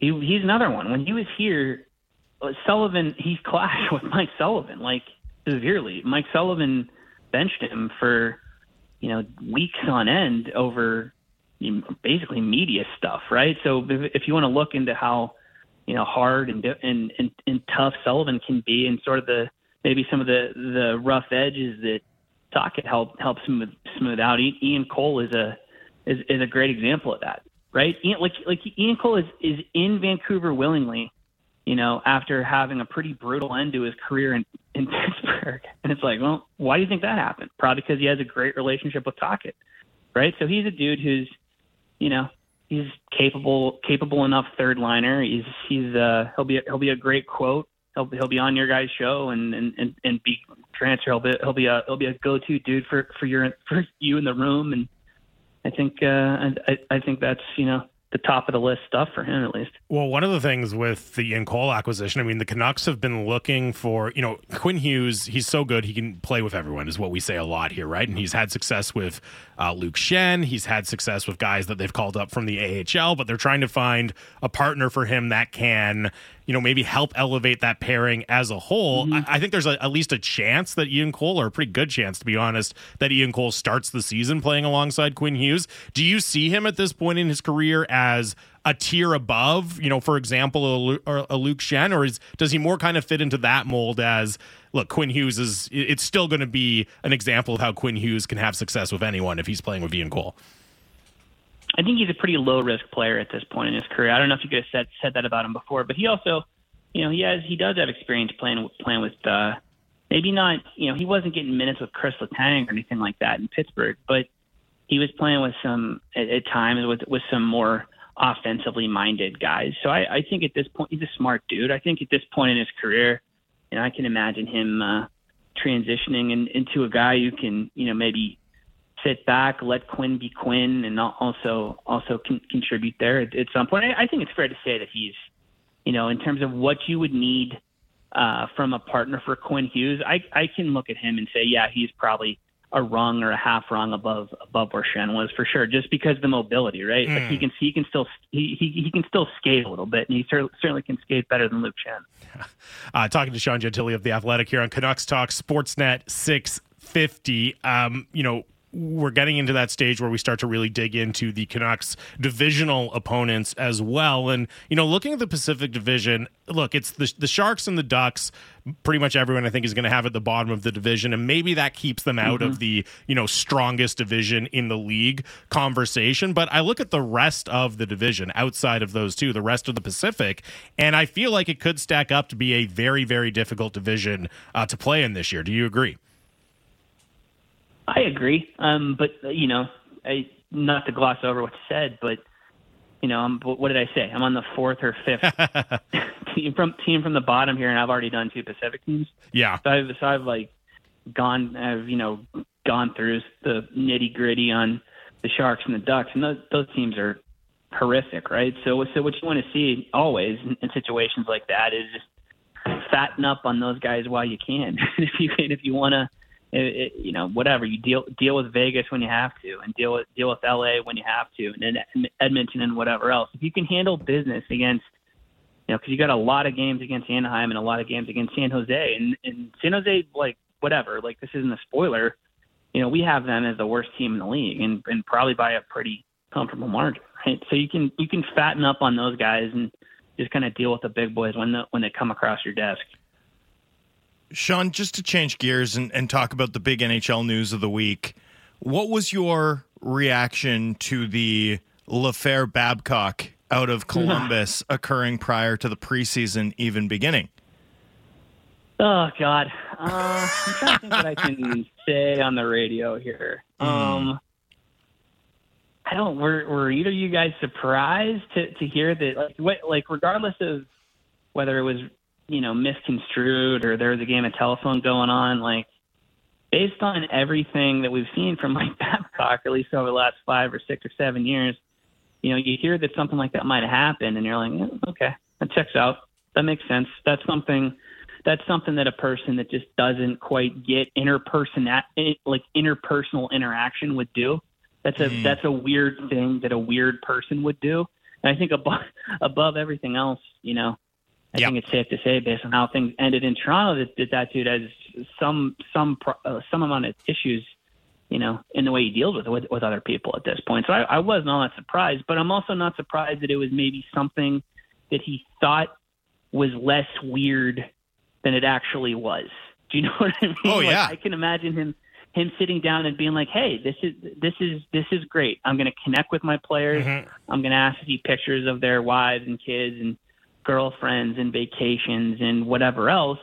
he, he's another one. When he was here, uh, Sullivan he clashed with Mike Sullivan like severely. Mike Sullivan benched him for you know weeks on end over you know, basically media stuff, right? So if, you want to look into how you know hard and, and and and tough Sullivan can be, and sort of the maybe some of the the rough edges that Tocchet helped help smooth smooth out. Ian Cole is a is, is a great example of that, right? Like like Ian Cole is is in Vancouver willingly, you know, after having a pretty brutal end to his career in in Pittsburgh, and it's like, well, why do you think that happened? Probably because he has a great relationship with Tocchet, right? So he's a dude who's, you know, he's capable capable enough third liner. He's he's uh he'll be he'll be a great quote. He'll he'll be on your guys' show and and and, and be transfer. He'll be he'll be a he'll be a go to dude for for your for you in the room. And I think uh I I think that's you know the top of the list stuff for him at least. Well, one of the things with the Ian Cole acquisition, I mean, the Canucks have been looking for, you know, Quinn Hughes. He's so good; he can play with everyone, is what we say a lot here, right? And he's had success with uh, Luke Schenn. He's had success with guys that they've called up from the AHL, but they're trying to find a partner for him that can, you know, maybe help elevate that pairing as a whole. Mm-hmm. I, I, think there's a, at least a chance that Ian Cole, or a pretty good chance, to be honest, that Ian Cole starts the season playing alongside Quinn Hughes. Do you see him at this point in his career as a tier above, you know, for example, a, a Luke Schenn, or is, does he more kind of fit into that mold as, look, Quinn Hughes is, it's still going to be an example of how Quinn Hughes can have success with anyone if he's playing with Ian Cole? I think he's a pretty low risk player at this point in his career. I don't know if you could have said, said that about him before, but he also, you know, he has, he does have experience playing, playing with, uh, maybe not, you know, he wasn't getting minutes with Chris Letang or anything like that in Pittsburgh, but he was playing with some, at, at times with, with some more, offensively minded guys. So I, I think at this point he's a smart dude. I think at this point in his career, and I can imagine him uh, transitioning in, into a guy who can, you know, maybe sit back, let Quinn be Quinn, and also also con- contribute there at, at some point. I, I think it's fair to say that he's, you know, in terms of what you would need uh, from a partner for Quinn Hughes, I I can look at him and say, yeah, he's probably a rung or a half rung above above where Schenn was for sure, just because of the mobility, right? Mm. Like he hmm. can he can still he, he he can still skate a little bit, and he certainly can skate better than Luke Schenn. Uh, talking to Sean Gentille of the Athletic here on Canucks Talk Sportsnet six fifty. Um, you know we're getting into that stage where we start to really dig into the Canucks divisional opponents as well. And, you know, looking at the Pacific Division, look, it's the, the Sharks and the Ducks. Pretty much everyone, I think, is going to have at the bottom of the division. And maybe that keeps them out mm-hmm. of the, you know, strongest division in the league conversation. But I look at the rest of the division outside of those two, the rest of the Pacific, and I feel like it could stack up to be a very, very difficult division uh, to play in this year. Do you agree? I agree. Um, but you know, I not to gloss over what's said, but you know, I'm, what did I say? I'm on the fourth or fifth team from team from the bottom here, and I've already done two Pacific teams. Yeah. So I've, so I've like gone, I've you know gone through the nitty gritty on the Sharks and the Ducks, and those, those teams are horrific, right? So so what you want to see always in, in situations like that is just fatten up on those guys while you can. if you can, if you want to it, it, you know, whatever you deal deal with Vegas when you have to, and deal with deal with LA when you have to, and then Edmonton and whatever else. If you can handle business against, you know, because you got a lot of games against Anaheim and a lot of games against San Jose, and, and San Jose, like whatever, like this isn't a spoiler. You know, we have them as the worst team in the league, and, and probably by a pretty comfortable margin, right? So you can you can fatten up on those guys and just kind of deal with the big boys when the, when they come across your desk. Sean, just to change gears and, and talk about the big NHL news of the week, what was your reaction to the LaFair Babcock out of Columbus occurring prior to the preseason even beginning? Oh God, uh, I'm trying to think what I can say on the radio here. Hmm. Um, I don't. Were were either of you guys surprised to to hear that? Like, what, like regardless of whether it was you know, misconstrued or there was a game of telephone going on. Like, based on everything that we've seen from Mike Babcock, at least over the last five or six or seven years, you know, you hear that something like that might have happened, and you're like, okay, that checks out. That makes sense. That's something. That's something that a person that just doesn't quite get interperson like interpersonal interaction would do. That's a mm. that's a weird thing that a weird person would do. And I think above above everything else, you know, I yep. think it's safe to say, based on how things ended in Toronto, that, that, that dude has some some uh, some amount of issues, you know, in the way he deals with with, with other people at this point. So I, I wasn't all that surprised, but I'm also not surprised that it was maybe something that he thought was less weird than it actually was. Do you know what I mean? Oh yeah. Like, I can imagine him him sitting down and being like, "Hey, this is this is this is great. I'm going to connect with my players. Mm-hmm. I'm going to ask to see pictures of their wives and kids and." Girlfriends and vacations and whatever else.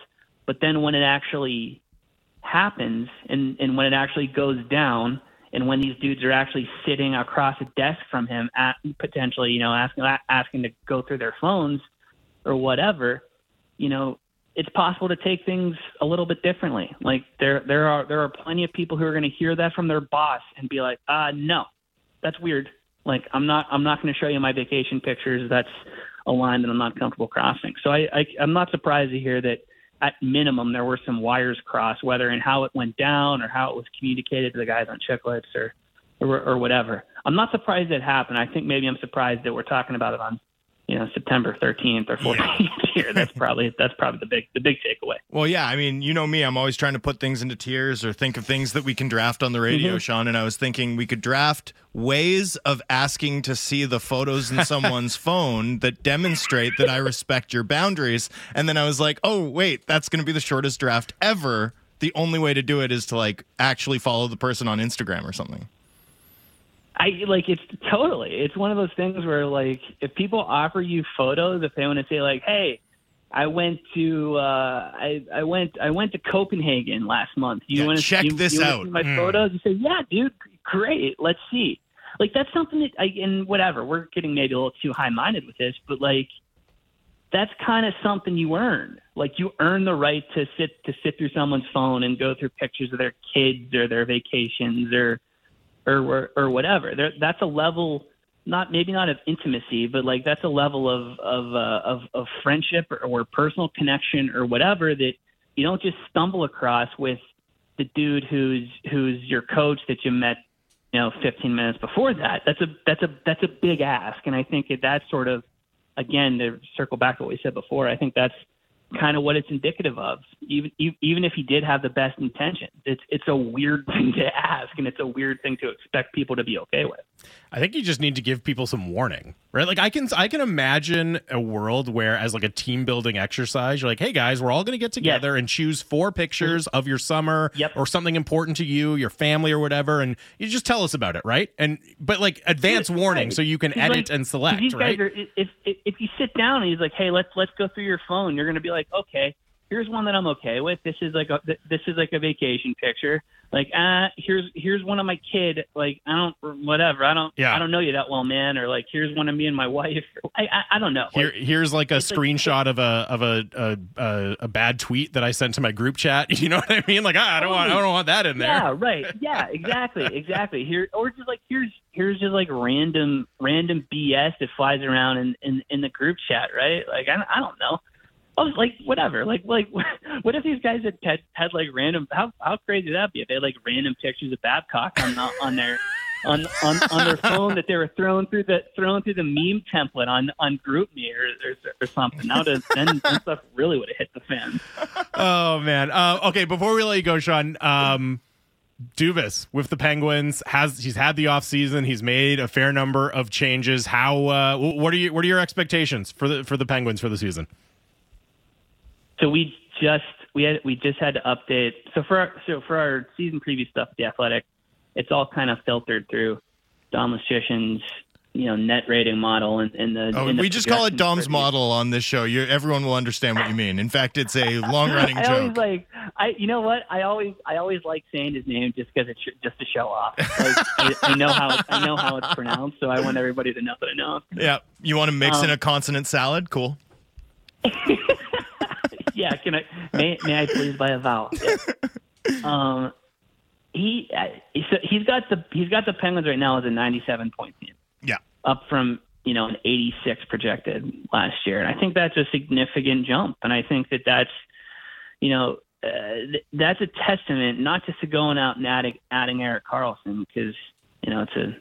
But then when it actually happens and, and when it actually goes down and when these dudes are actually sitting across a desk from him at potentially, you know, asking asking to go through their phones or whatever, you know, it's possible to take things a little bit differently. Like there there are there are plenty of people who are going to hear that from their boss and be like, "Uh, no. That's weird. Like I'm not I'm not going to show you my vacation pictures. That's a line that I'm not comfortable crossing. So I, I I'm not surprised to hear that at minimum there were some wires crossed, whether in how it went down or how it was communicated to the guys on Chiclets or, or or whatever. I'm not surprised it happened. I think maybe I'm surprised that we're talking about it on you know September 13th or 14th yeah. here. That's probably that's probably the big the big takeaway. Well, yeah, I mean, you know me, I'm always trying to put things into tiers or think of things that we can draft on the radio, mm-hmm. Sean. And I was thinking we could draft ways of asking to see the photos in someone's phone that demonstrate that I respect your boundaries. And then I was like, oh wait, that's going to be the shortest draft ever. The only way to do it is to like actually follow the person on Instagram or something. I like it's totally. It's one of those things where like if people offer you photos, if they want to say like, "Hey, I went to uh, I I went I went to Copenhagen last month. You yeah, want to check you, this you out? my mm. photos? You say, "Yeah, dude, great. Let's see." Like that's something that I and whatever. We're getting maybe a little too high minded with this, but like that's kind of something you earn. Like you earn the right to sit to sit through someone's phone and go through pictures of their kids or their vacations or or or, whatever. There, that's a level, not maybe not of intimacy, but like that's a level of of uh, of, of friendship or, or personal connection or whatever that you don't just stumble across with the dude who's who's your coach that you met you know 15 minutes before that that's a that's a that's a big ask and i think that's sort of again to circle back to what we said before i think that's kind of what it's indicative of. Even even if he did have the best intentions, it's it's a weird thing to ask, and it's a weird thing to expect people to be okay with. I think you just need to give people some warning, right? Like I can I can imagine a world where, as like a team building exercise, you're like, hey guys, we're all going to get together and choose four pictures mm-hmm. of your summer yep. or something important to you, your family or whatever, and you just tell us about it, right? And but like advance warning, right. so you can edit like, and select. Right? guys are if, if if you sit down and he's like, hey, let's let's go through your phone, you're going to be like, okay here's one that I'm okay with. This is like a this is like a vacation picture. Like ah, uh, here's here's one of my kid. Like I don't whatever. I don't yeah. I don't know you that well, man. Or like here's one of me and my wife. I I, I don't know. Here, here's like a screenshot like, of a of a, a, a a bad tweet that I sent to my group chat. You know what I mean? Like ah, I don't want I don't want that in there. Yeah, right. Yeah, exactly, exactly. Here or just like here's here's just like random random BS that flies around in in, in the group chat, right? Like I I don't know I was like, whatever. Like, like, what if these guys had had, had like random? How how crazy would that be if they had like random pictures of Babcock on the, on their on, on on their phone that they were throwing through the throwing through the meme template on on GroupMe or or, or something. Now then, then stuff really would have hit the fan. Oh man. Uh, okay, before we let you go, Sean. Um, Dubas with the Penguins has he's had the off season. He's made a fair number of changes. How uh, what are you what are your expectations for the for the Penguins for the season? So we just we had we just had to update. So for our, so for our season preview stuff, the Athletic, it's all kind of filtered through Dom Luszczyszyn's you know net rating model and, and the. Oh, and the we just call it Dom's model on this show. you everyone will understand what you mean. In fact, it's a long running I always joke. like I you know what I always I always like saying his name just because it's just to show off. Like, I, I know how I know how it's pronounced, so I want everybody to know that I know. yeah, you want to mix in Um, a consonant salad? Cool. yeah, can I may, may I please buy a vowel? Yeah. Um, he uh, so he's got the he's got the Penguins right now as a 97 point team, Yeah. up from you know an 86 projected last year, and I think that's a significant jump, and I think that that's you know. Uh, th- that's a testament not just to going out and adding adding Erik Karlsson because you know it's a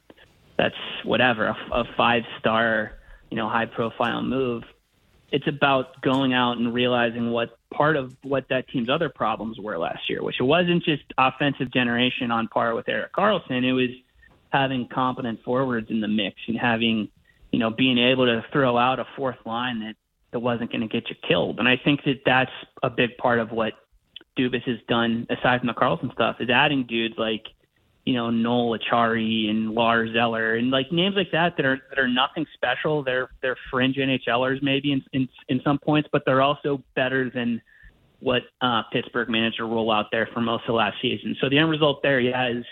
that's whatever a, a five star you know high profile move it's about going out and realizing what part of what that team's other problems were last year, which it wasn't just offensive generation on par with Erik Karlsson. It was having competent forwards in the mix and having, you know, being able to throw out a fourth line that, that wasn't going to get you killed. And I think that that's a big part of what Dubas has done, aside from the Karlsson stuff, is adding dudes like, you know, Noel Acciari and Lars Eller and like names like that that are that are nothing special. They're they're fringe NHLers maybe in in, in some points, but they're also better than what uh, Pittsburgh managed to roll out there for most of last season. So the end result there, yeah, is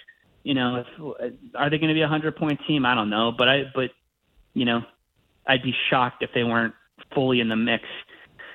you know, if, are they going to be a hundred point team? I don't know, but I but you know, I'd be shocked if they weren't fully in the mix.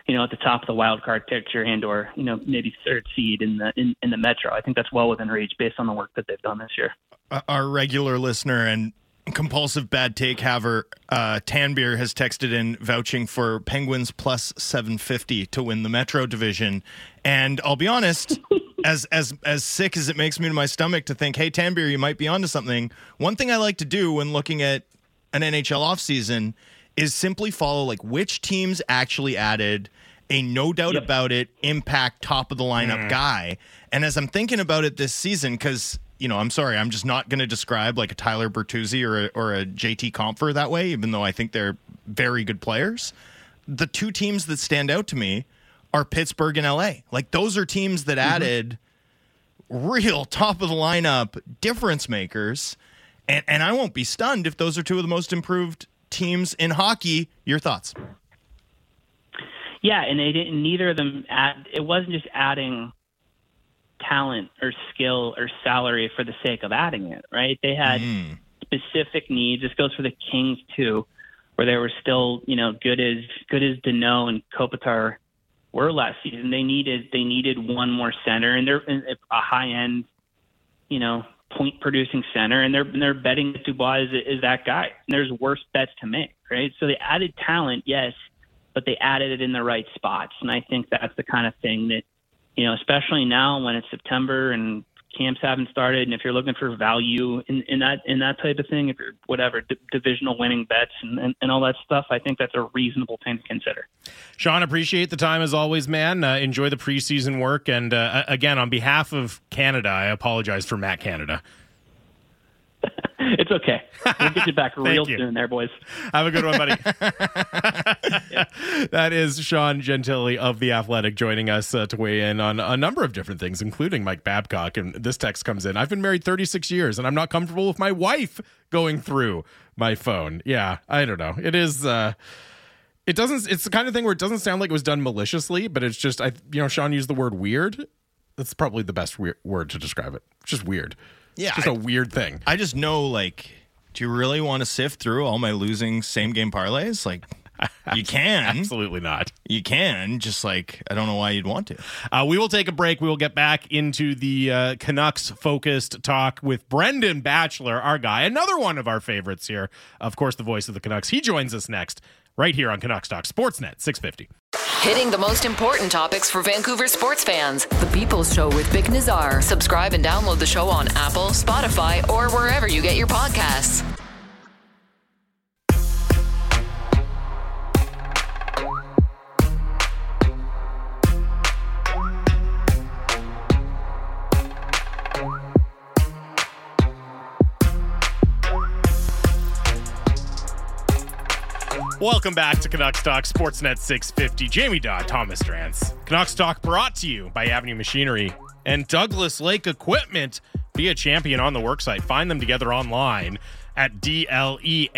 You know, at the top of the wild card picture, and or you know maybe third seed in the in, in the Metro. I think that's well within reach based on the work that they've done this year. Uh, our regular listener and compulsive bad take haver uh, Tanbeer has texted in vouching for Penguins plus 750 to win the Metro division. And I'll be honest, as as as sick as it makes me to my stomach to think, hey Tanbeer, you might be onto something. One thing I like to do when looking at an NHL offseason is simply follow like which teams actually added a no doubt Yep. about it impact top of the lineup mm-hmm. guy. And as I'm thinking about it this season, because you know, I'm sorry, I'm just not going to describe like a Tyler Bertuzzi or a, or a JT Compher that way, even though I think they're very good players. The two teams that stand out to me are Pittsburgh and LA. Like those are teams that mm-hmm. added real top of the lineup difference makers. And and I won't be stunned if those are two of the most improved teams in hockey. Your thoughts? Yeah, and they didn't. Neither of them. Add, it wasn't just adding talent or skill or salary for the sake of adding it. Right? They had hmm. specific needs. This goes for the Kings too, where they were still, you know, good as good as Danault and Kopitar were last season. They needed they needed one more center, and they're and a high end, you know, point producing center, and they're and they're betting that Dubois is, is that guy. And there's worse bets to make, right? So they added talent, yes, but they added it in the right spots, and I think that's the kind of thing that, you know, especially now when it's September and camps haven't started, and if you're looking for value in, in that in that type of thing, if you're whatever d- divisional winning bets and, and, and all that stuff, I think that's a reasonable thing to consider. Sean, appreciate the time as always, man. Uh, enjoy the preseason work, and uh, again, on behalf of Canada, I apologize for Matt Canada. It's okay. We'll get you back real you. soon, there, boys. Have a good one, buddy. that is Sean Gentille of The Athletic joining us uh, to weigh in on a number of different things, including Mike Babcock. And this text comes in I've been married 36 years and I'm not comfortable with my wife going through my phone. Yeah, I don't know. It is. Uh, it doesn't. It's the kind of thing where it doesn't sound like it was done maliciously, but it's just I. You know, Sean used the word weird. That's probably the best word to describe it. Just weird. Yeah, It's just I- a weird thing. I just know, like, do you really want to sift through all my losing same game parlays? Like, you can, Absolutely not. you can. Just like, I don't know why you'd want to. Uh, we will take a break. We will get back into the uh, Canucks focused talk with Brendan Batchelor, our guy, another one of our favorites here. Of course, the voice of the Canucks. He joins us next, right here on Canucks Talk Sportsnet 650. Hitting the most important topics for Vancouver sports fans. The People's Show with Vic Nazar. Subscribe and download the show on Apple, Spotify, or wherever you get your podcasts. Welcome back to Canucks Talk Sportsnet 650. Jamie Dodd, Thomas Drance. Canucks Talk brought to you by Avenue Machinery and Douglas Lake Equipment. Be a champion on the worksite. Find them together online at dleamc.com.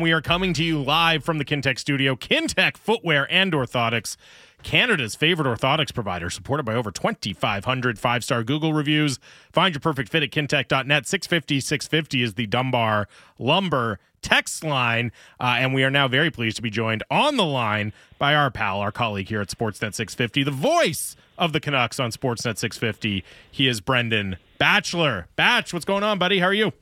We are coming to you live from the Kintec studio. Kintec Footwear and Orthotics. Canada's favorite orthotics provider, supported by over 2,500 five star Google reviews. Find your perfect fit at kintec.net. 650 650 is the Dunbar Lumber text line. Uh, and we are now very pleased to be joined on the line by our pal, our colleague here at Sportsnet 650, the voice of the Canucks on Sportsnet 650. He is Brendan Batchelor. Batch, what's going on, buddy? How are you?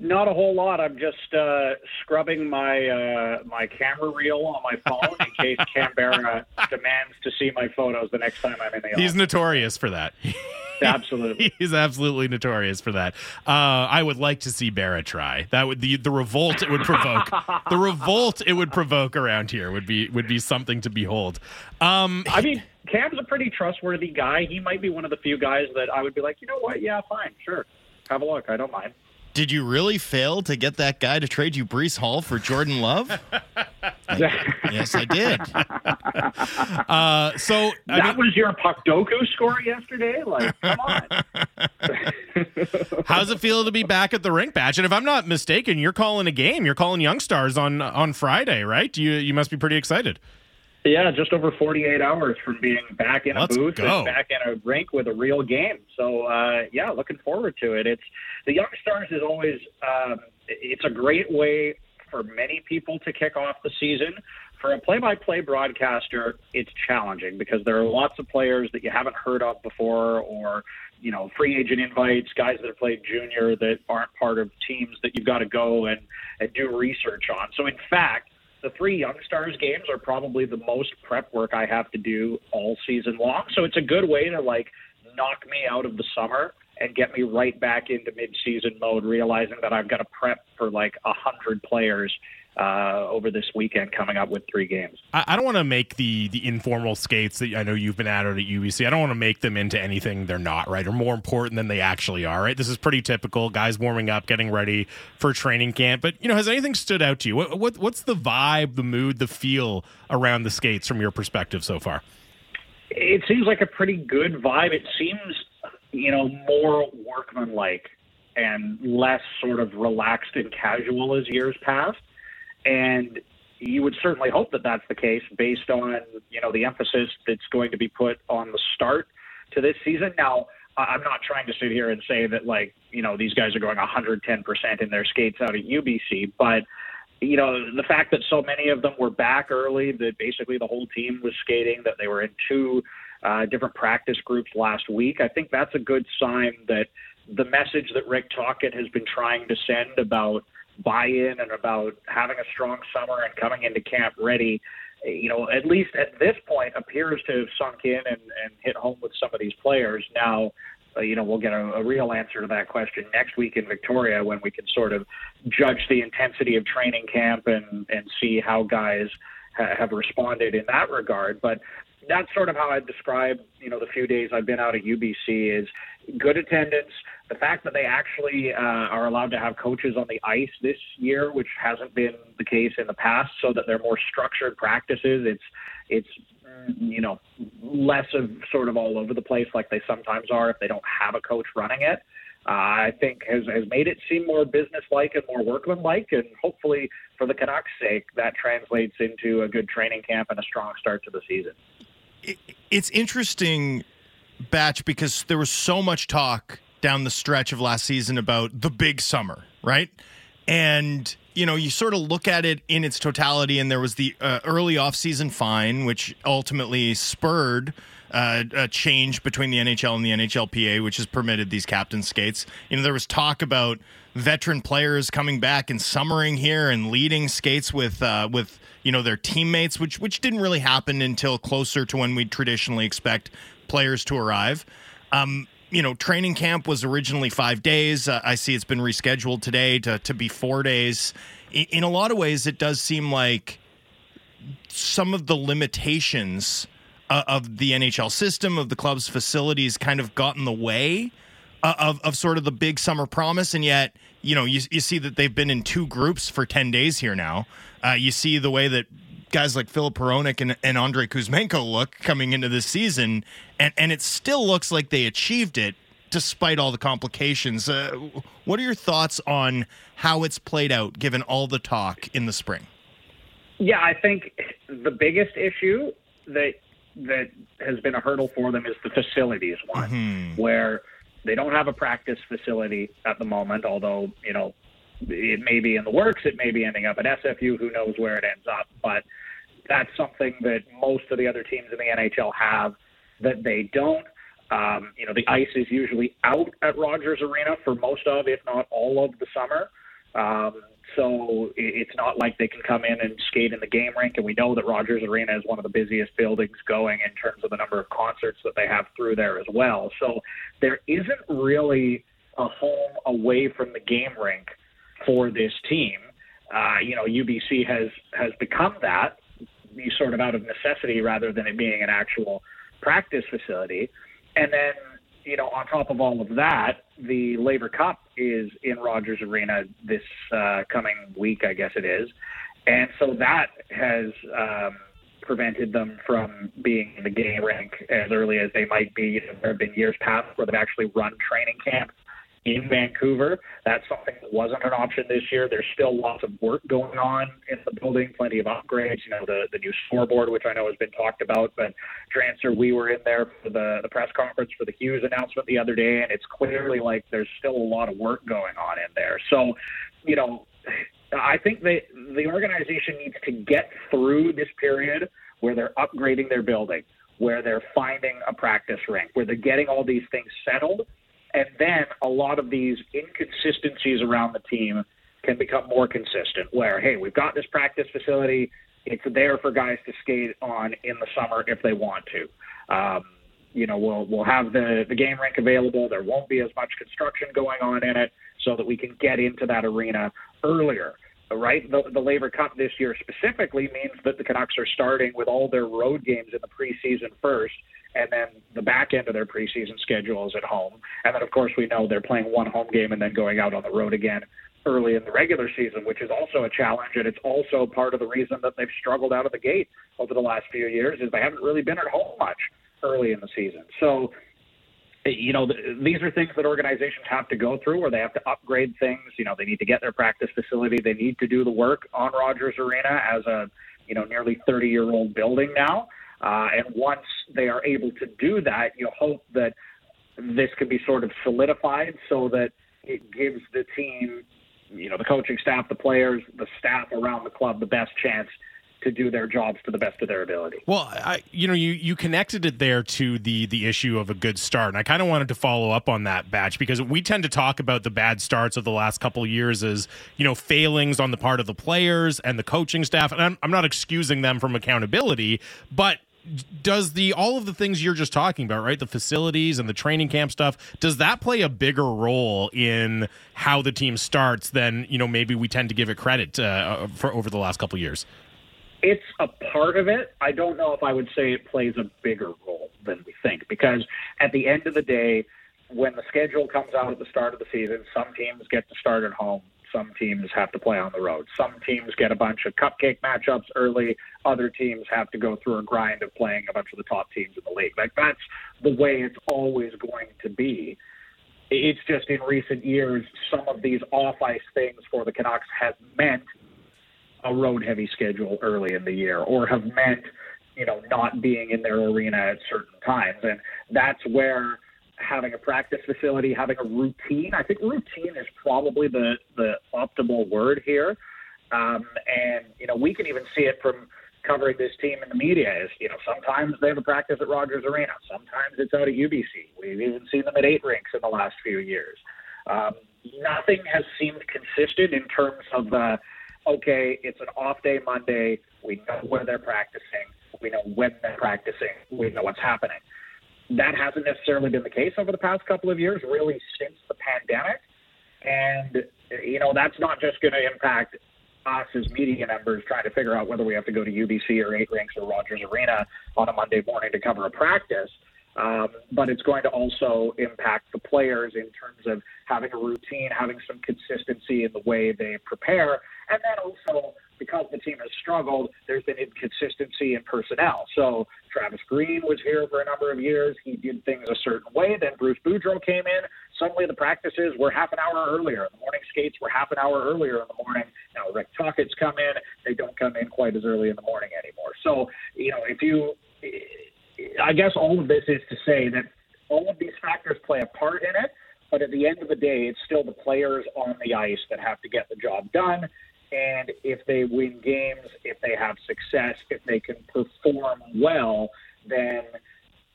Not a whole lot. I'm just uh, scrubbing my uh, my camera reel on my phone in case Cam Barra demands to see my photos the next time I'm in the office. He's notorious for that. absolutely. He's absolutely notorious for that. Uh, I would like to see Barra try. That would the the revolt it would provoke. the revolt it would provoke around here would be would be something to behold. Um, I mean, Cam's a pretty trustworthy guy. He might be one of the few guys that I would be like, you know what? Yeah, fine, sure, have a look. I don't mind. Did you really fail to get that guy to trade you Breece Hall for Jordan Love? I, yes, I did. Uh, so I that mean, was your Puckdoku score yesterday. Like, come on. how's it feel to be back at the rink, Batch? And if I'm not mistaken, you're calling a game. You're calling Young Stars on on Friday, right? You you must be pretty excited. Yeah, just over 48 hours from being back in Let's a booth go. and back in a rink with a real game. So, uh, yeah, looking forward to it. It's the Young Stars is always um, it's a great way for many people to kick off the season. For a play-by-play broadcaster, it's challenging because there are lots of players that you haven't heard of before, or you know, free agent invites, guys that have played junior that aren't part of teams that you've got to go and, and do research on. So, in fact the three Young Stars games are probably the most prep work I have to do all season long. So it's a good way to like knock me out of the summer and get me right back into mid-season mode, realizing that I've got to prep for like a hundred players uh, over this weekend coming up with three games. I, I don't want to make the the informal skates that I know you've been at it at UBC. I don't want to make them into anything they're not, right? Or more important than they actually are, right? This is pretty typical. Guys warming up, getting ready for training camp. But you know, has anything stood out to you? What, what what's the vibe, the mood, the feel around the skates from your perspective so far? It seems like a pretty good vibe. It seems, you know, more workmanlike and less sort of relaxed and casual as years past. And you would certainly hope that that's the case based on, you know, the emphasis that's going to be put on the start to this season. Now, I'm not trying to sit here and say that, like, you know, these guys are going 110% in their skates out at UBC, but you know, the fact that so many of them were back early, that basically the whole team was skating, that they were in two uh, different practice groups last week, I think that's a good sign that the message that Rick Tocchet has been trying to send about buy-in and about having a strong summer and coming into camp ready, you know, at least at this point appears to have sunk in and, and hit home with some of these players. Now, uh, you know, we'll get a, a real answer to that question next week in Victoria when we can sort of judge the intensity of training camp and, and see how guys ha- have responded in that regard. But that's sort of how I describe, you know, the few days I've been out at UBC is good attendance. The fact that they actually uh, are allowed to have coaches on the ice this year, which hasn't been the case in the past, so that they're more structured practices. It's it's mm, you know less of sort of all over the place like they sometimes are if they don't have a coach running it. Uh, I think has has made it seem more businesslike and more workmanlike, and hopefully for the Canucks' sake, that translates into a good training camp and a strong start to the season. It's interesting, Batch, because there was so much talk down the stretch of last season about the big summer, right? And you know, you sort of look at it in its totality, and there was the uh, early offseason fine, which ultimately spurred uh, a change between the NHL and the NHLPA, which has permitted these captain skates. You know, there was talk about veteran players coming back and summering here and leading skates with uh, with you know their teammates, which which didn't really happen until closer to when we traditionally expect players to arrive. Um, you know, training camp was originally five days. Uh, I see it's been rescheduled today to, to be four days. In, in, a lot of ways, it does seem like some of the limitations uh, of the NHL system, of the club's facilities, kind of got in the way uh, of, of sort of the big summer promise. And yet, you know, you, you see that they've been in two groups for 10 days here now. Uh, you see the way that guys like Filip Hronek and, and Andrei Kuzmenko look coming into this season, and, and it still looks like they achieved it despite all the complications. Uh, what are your thoughts on how it's played out given all the talk in the spring? Yeah, I think the biggest issue that that has been a hurdle for them is the facilities one, mm-hmm. where they don't have a practice facility at the moment, although, you know, it may be in the works, it may be ending up at SFU, who knows where it ends up. But that's something that most of the other teams in the NHL have that they don't. Um, you know, the ice is usually out at Rogers Arena for most of, if not all of the summer. Um, so it's not like they can come in and skate in the game rink. And we know that Rogers Arena is one of the busiest buildings going in terms of the number of concerts that they have through there as well. So there isn't really a home away from the game rink for this team. Uh, you know, UBC has has become that sort of out of necessity rather than it being an actual practice facility. And then, you know, on top of all of that, the Laver Cup is in Rogers Arena this uh, coming week, I guess it is. And so that has um, prevented them from being in the game rink as early as they might be. You know, there have been years past where they've actually run training camp in Vancouver. That's something that wasn't an option this year. There's still lots of work going on in the building, plenty of upgrades. You know, the, the new scoreboard, which I know has been talked about, but Drancer, we were in there for the, the press conference for the Hughes announcement the other day, and it's clearly like there's still a lot of work going on in there. So, you know, I think they, the organization needs to get through this period where they're upgrading their building, where they're finding a practice rink, where they're getting all these things settled and then a lot of these inconsistencies around the team can become more consistent. Where hey, we've got this practice facility; it's there for guys to skate on in the summer if they want to. Um, you know, we'll we'll have the the game rink available. There won't be as much construction going on in it, so that we can get into that arena earlier. Right, the, the Laver Cup this year specifically means that the Canucks are starting with all their road games in the preseason first, and then the back end of their preseason schedule is at home. And then, of course, we know they're playing one home game and then going out on the road again early in the regular season, which is also a challenge. And it's also part of the reason that they've struggled out of the gate over the last few years is they haven't really been at home much early in the season. So, you know, these are things that organizations have to go through where they have to upgrade things. You know, they need to get their practice facility. They need to do the work on Rogers Arena as a, you know, nearly 30 year old building now. Uh, and once they are able to do that, you hope that this can be sort of solidified so that it gives the team, you know, the coaching staff, the players, the staff around the club the best chance to do their jobs to the best of their ability. Well, I, you know, you you connected it there to the the issue of a good start, and I kind of wanted to follow up on that batch because we tend to talk about the bad starts of the last couple of years as you know failings on the part of the players and the coaching staff, and I'm, I'm not excusing them from accountability, but does the all of the things you're just talking about, right? The facilities and the training camp stuff, does that play a bigger role in how the team starts than you know maybe we tend to give it credit uh, for over the last couple years? It's a part of it. I don't know if I would say it plays a bigger role than we think because at the end of the day, when the schedule comes out at the start of the season, some teams get to start at home, some teams have to play on the road. Some teams get a bunch of cupcake matchups early. Other teams have to go through a grind of playing a bunch of the top teams in the league. Like that's the way it's always going to be. It's just in recent years, some of these off ice things for the Canucks have meant a road heavy schedule early in the year or have meant, you know, not being in their arena at certain times. And that's where having a practice facility, having a routine. I think routine is probably the, the optimal word here. Um, and you know, we can even see it from covering this team in the media. Is you know, sometimes they have a practice at Rogers Arena, sometimes it's out at UBC. We've even seen them at eight rinks in the last few years. Um, nothing has seemed consistent in terms of uh, okay, it's an off day Monday. We know where they're practicing. We know when they're practicing. We know what's happening. That hasn't necessarily been the case over the past couple of years, really since the pandemic. And, you know, that's not just going to impact us as media members trying to figure out whether we have to go to UBC or Eight Rinks or Rogers Arena on a Monday morning to cover a practice. Um, but it's going to also impact the players in terms of having a routine, having some consistency in the way they prepare, and then also because the team has struggled, there's been inconsistency in personnel. So Travis Green was here for a number of years. He did things a certain way. Then Bruce Boudreau came in. Suddenly the practices were half an hour earlier. The morning skates were half an hour earlier in the morning. Now Rick Tocchet's come in. They don't come in quite as early in the morning anymore. So, you know, if you, I guess all of this is to say that all of these factors play a part in it. But at the end of the day, it's still the players on the ice that have to get the job done. And if they win games, if they have success, if they can perform well, then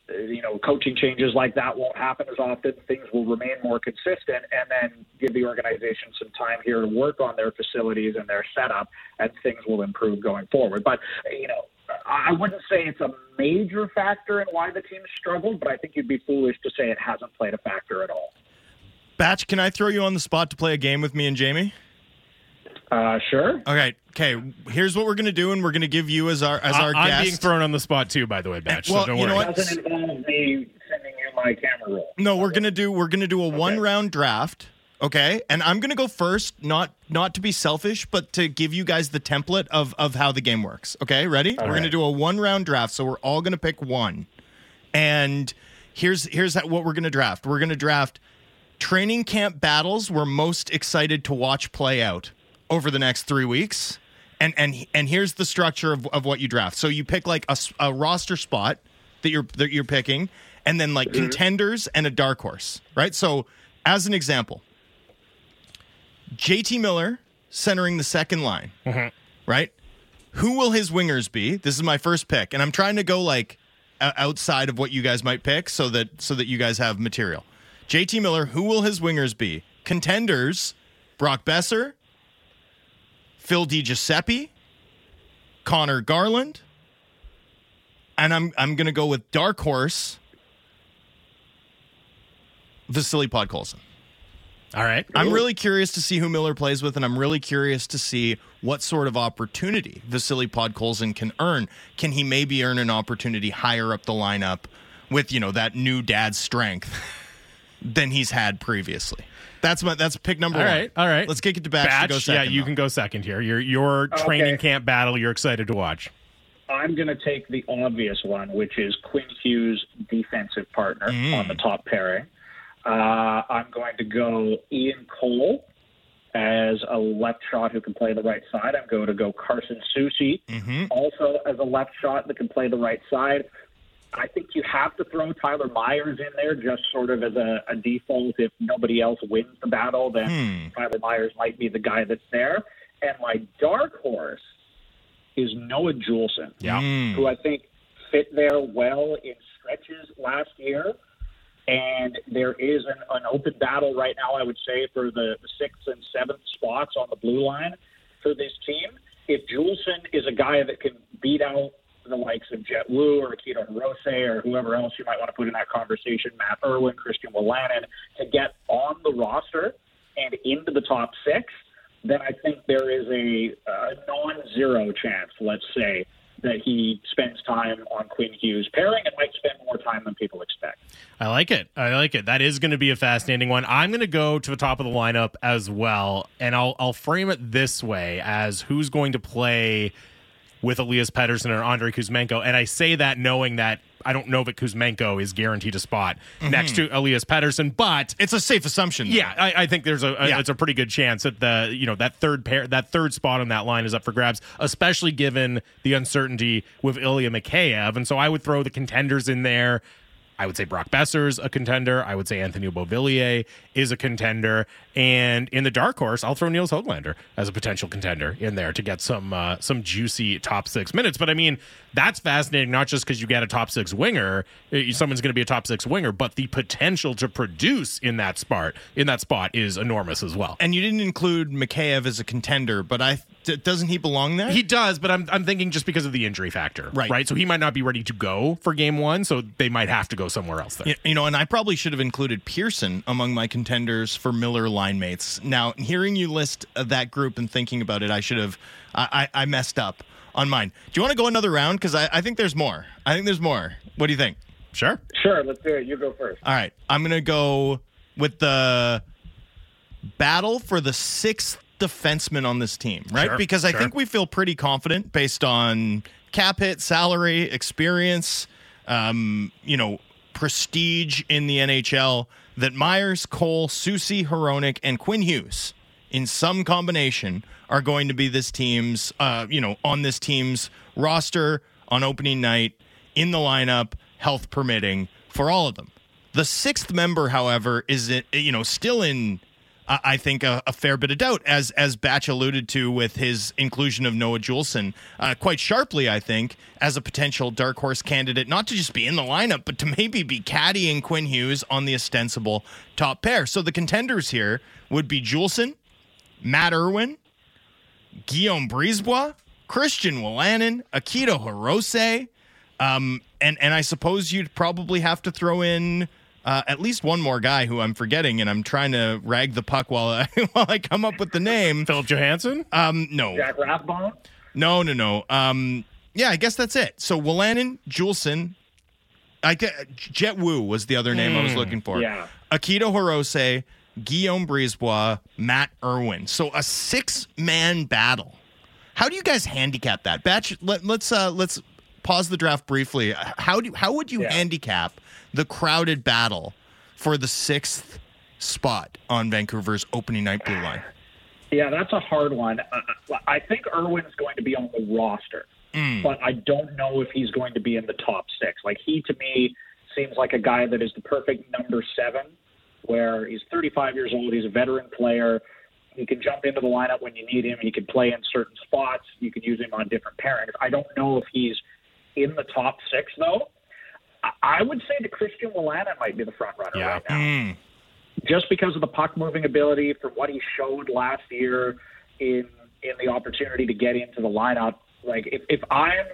uh, you know coaching changes like that won't happen as often. Things will remain more consistent, and then give the organization some time here to work on their facilities and their setup, and things will improve going forward. But you know. I wouldn't say it's a major factor in why the team struggled, but I think you'd be foolish to say it hasn't played a factor at all. Batch, can I throw you on the spot to play a game with me and Jamie? Uh, sure. All right. Okay. Here's what we're gonna do, and we're gonna give you as our as our I, am guest. being thrown on the spot too, by the way, Batch. Well, so don't you know worry. what? Doesn't involve me sending you my camera roll. No, we're gonna do we're gonna do a one round draft. Okay, and I'm gonna go first, not not to be selfish, but to give you guys the template of of how the game works. Okay, ready? we're gonna do a one round draft, so we're all gonna pick one. And here's here's how, what we're gonna draft. We're gonna draft training camp battles we're most excited to watch play out over the next three weeks. And and and here's the structure of, of what you draft. So you pick like a roster spot that you're that you're picking, and then like mm-hmm. contenders and a dark horse, right? So as an example, JT Miller centering the second line, mm-hmm. right? Who will his wingers be? This is my first pick, and I'm trying to go like outside of what you guys might pick, so that so that you guys have material. JT Miller, who will his wingers be? Contenders: Brock Boeser, Phil DiGiuseppe, Conor Garland, and I'm I'm gonna go with dark horse, Vasily Podkolzin. All right. I'm really curious to see who Miller plays with, and I'm really curious to see what sort of opportunity Vasily Podkolzin can earn. Can he maybe earn an opportunity higher up the lineup with you know that new dad strength than he's had previously? That's my that's pick number All one. right. All right. Let's kick it to Batch. Batch, to go second, yeah, you though. can go second here. Your your training Okay. camp battle you're excited to watch. I'm going to take the obvious one, which is Quinn Hughes' defensive partner on the top pairing. Uh, I'm going to go Ian Cole as a left shot who can play the right side. I'm going to go Carson Soucy also as a left shot that can play the right side. I think you have to throw Tyler Myers in there just sort of as a, a default. If nobody else wins the battle, then hmm. Tyler Myers might be the guy that's there. And my dark horse is Noah Juulsen, Yeah. who I think fit there well in stretches last year. And there is an, an open battle right now, I would say, for the, the sixth and seventh spots on the blue line for this team. If Juulsen is a guy that can beat out the likes of Jett Woo or Akito Hirose or whoever else you might want to put in that conversation, Matt Irwin, Christian Wolanin, to get on the roster and into the top six, then I think there is a, a non-zero chance, let's say, that he spends time on Quinn Hughes pairing and might spend more time than people expect. I like it. I like it. That is going to be a fascinating one. I'm going to go to the top of the lineup as well, and I'll I'll frame it this way as who's going to play with Elias Pettersson and Andrei Kuzmenko. And I say that knowing that I don't know that Kuzmenko is guaranteed a spot mm-hmm. next to Elias Pettersson, but It's a safe assumption. though. yeah, I, I think there's a, a Yeah. it's a pretty good chance that the you know that third pair that third spot on that line is up for grabs, especially given the uncertainty with Ilya Mikheyev. And so I would throw the contenders in there. I would say Brock Boeser's a contender. I would say Anthony Beauvillier is a contender. And in the dark horse, I'll throw Nils Höglander as a potential contender in there to get some uh, some juicy top six minutes. But I mean, that's fascinating, not just because you get a top six winger, uh, someone's going to be a top six winger, but the potential to produce in that spot in that spot is enormous as well. And you didn't include Mikheyev as a contender, but I d- doesn't he belong there? He does, but I'm I'm thinking just because of the injury factor, Right. Right. So he might not be ready to go for game one, so they might have to go somewhere else. There. You know, and I probably should have included Pearson among my contenders for Miller line mates. Now, hearing you list uh, that group and thinking about it, I should have, I, I, I messed up on mine. Do you want to go another round? Because I, I think there's more. I think there's more. What do you think? Sure. Sure, let's do it. You go first. All right. I'm going to go with the battle for the sixth defenseman on this team, right? Sure, because I sure. think we feel pretty confident based on cap hit, salary, experience, um, you know, prestige in the NHL that Myers, Cole, Soucy, Hronek, and Quinn Hughes in some combination are going to be this team's, uh, you know, on this team's roster on opening night in the lineup, health permitting, for all of them. The sixth member, however, is it you know still in I think a, a fair bit of doubt, as as Batch alluded to with his inclusion of Noah Juulsen, uh, quite sharply, I think, as a potential dark horse candidate, not to just be in the lineup, but to maybe be caddying Quinn Hughes on the ostensible top pair. So the contenders here would be Juulsen, Matt Irwin, Guillaume Brisebois, Christian Wolanin, Akito Hirose, um, and and I suppose you'd probably have to throw in uh, at least one more guy who I'm forgetting, and I'm trying to rag the puck while I while I come up with the name. Philip Johansson? Um, no, Jack Rathbone? no, no, no. Um, yeah, I guess that's it. So Wolanin, Juulsen, I get Jett Woo was the other name I was looking for. yeah. Akito Hirose, Guillaume Brisebois, Matt Irwin. So a six man battle. How do you guys handicap that? Batch, let, let's uh, let's pause the draft briefly. How do how would you Yeah. handicap the crowded battle for the sixth spot on Vancouver's opening night blue line? Yeah, that's a hard one. Uh, I think Irwin's going to be on the roster, but I don't know if he's going to be in the top six. Like he, to me, seems like a guy that is the perfect number seven, where he's 35 years old, he's a veteran player. He can jump into the lineup when you need him. He can play in certain spots. You can use him on different pairings. I don't know if he's in the top six though. I- would say that Christian Wolanin might be the front runner Yeah. right now hmm. just because of the puck moving ability for what he showed last year in in the opportunity to get into the lineup. Like if, if I'm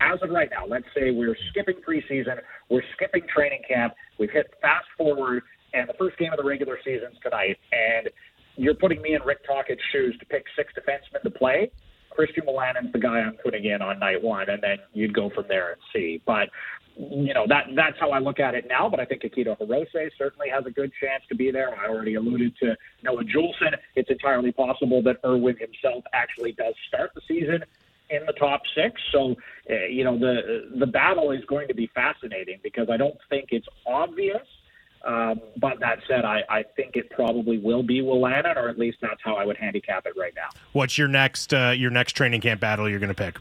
as of right now, let's say we're skipping preseason, we're skipping training camp, we've hit fast forward, and the first game of the regular season's tonight, and you're putting me in Rick Tocchet's shoes to pick six defensemen to play. Christian Wolanin's the guy I'm putting in on night one, and then you'd go from there and see. But you know that that's how I look at it now. But I think Akito Hirose certainly has a good chance to be there. I already alluded to Noah Juulsen. It's entirely possible that Irwin himself actually does start the season in the top six. So uh, you know the the battle is going to be fascinating because I don't think it's obvious. Um, but that said, I, I think it probably will be Wolanin, or at least that's how I would handicap it right now. What's your next uh, your next training camp battle you're going to pick?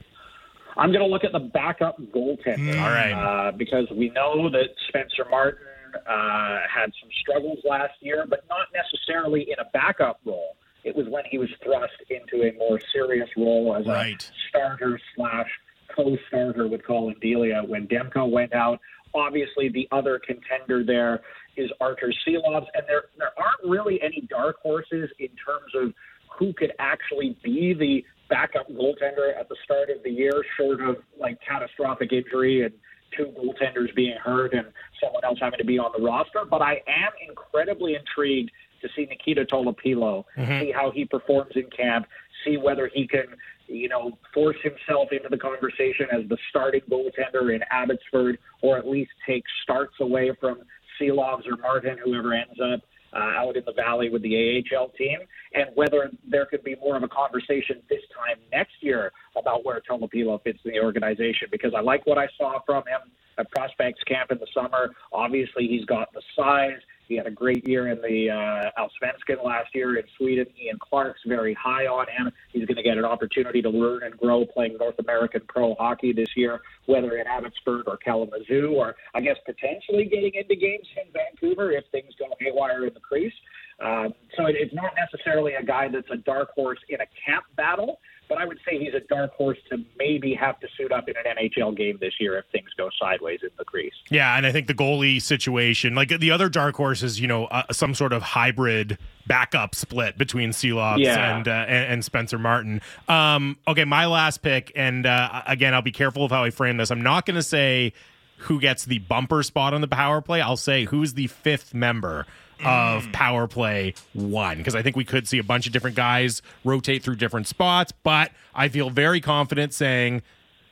I'm going to look at the backup goaltender. All right. Uh, because we know that Spencer Martin uh, had some struggles last year, but not necessarily in a backup role. It was when he was thrust into a more serious role as Right. a starter slash co-starter with Collin Delia when Demko went out. Obviously, the other contender there is Artur Silovs, and there there aren't really any dark horses in terms of who could actually be the backup goaltender at the start of the year, short of like catastrophic injury and two goaltenders being hurt and someone else having to be on the roster. But I am incredibly intrigued to see Nikita Tolopilo, mm-hmm. see how he performs in camp, see whether he can, you know, force himself into the conversation as the starting goaltender in Abbotsford, or at least take starts away from Silovs or Martin, whoever ends up uh, out in the valley with the AHL team, and whether there could be more of a conversation this time next year about where Tolopilo fits in the organization. Because I like what I saw from him at Prospects Camp in the summer. Obviously, he's got the size, He had a great year in the uh, Allsvenskan last year in Sweden. Ian Clark's very high on him. He's going to get an opportunity to learn and grow playing North American pro hockey this year, whether in Abbotsford or Kalamazoo, or I guess potentially getting into games in Vancouver if things go haywire in the crease. Um, so it, it's not necessarily a guy that's a dark horse in a camp battle, but I would say he's a dark horse to maybe have to suit up in an NHL game this year if things go sideways in the crease. Yeah, and I think the goalie situation, like the other dark horse, is you know uh, some sort of hybrid backup split between Silovs Yeah. and, uh, and and Spencer Martin. Um, okay, my last pick, and uh, again, I'll be careful of how I frame this. I'm not going to say who gets the bumper spot on the power play. I'll say who's the fifth member of power play one because I think we could see a bunch of different guys rotate through different spots, but I feel very confident saying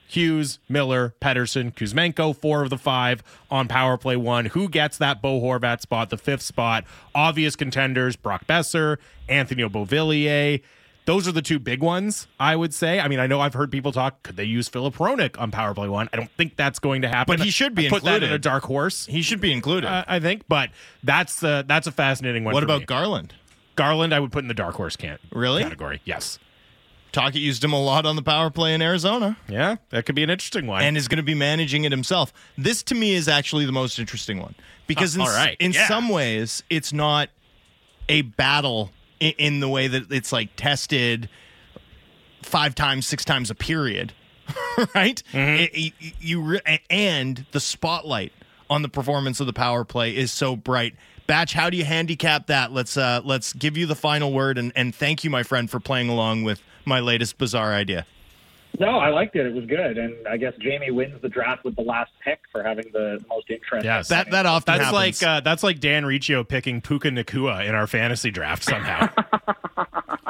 Hughes, Miller, Pettersson, Kuzmenko, four of the five on power play one. Who gets that Bo Horvat spot, the fifth spot? Obvious contenders Brock Boeser, Anthony Beauvillier. Those are the two big ones, I would say. I mean, I know I've heard people talk, could they use Filip Hronek on power play one? I don't think that's going to happen. But he should be I put that in a dark horse. He should be included. Uh, I think, but that's uh, that's a fascinating one. what about me. Garland? Garland? I would put in the dark horse can't Really? category. Yes, Tocchet used him a lot on the power play in Arizona yeah, that could be an interesting one. and is going to be managing it himself. This to me is actually the most interesting one because Uh, in, all right. in Yeah. some ways it's not a battle in, in the way that it's like tested five times, six times a period, right? Mm-hmm. It- it- you re- and the spotlight on the performance of the power play is so bright. Batch, how do you handicap that? Let's uh, let's give you the final word and, and thank you, my friend, for playing along with my latest bizarre idea. No, I liked it. It was good, and I guess Jamie wins the draft with the last pick for having the most interest. Yes. That that often That's happens. like uh, that's like Dan Riccio picking Puka Nacua in our fantasy draft somehow.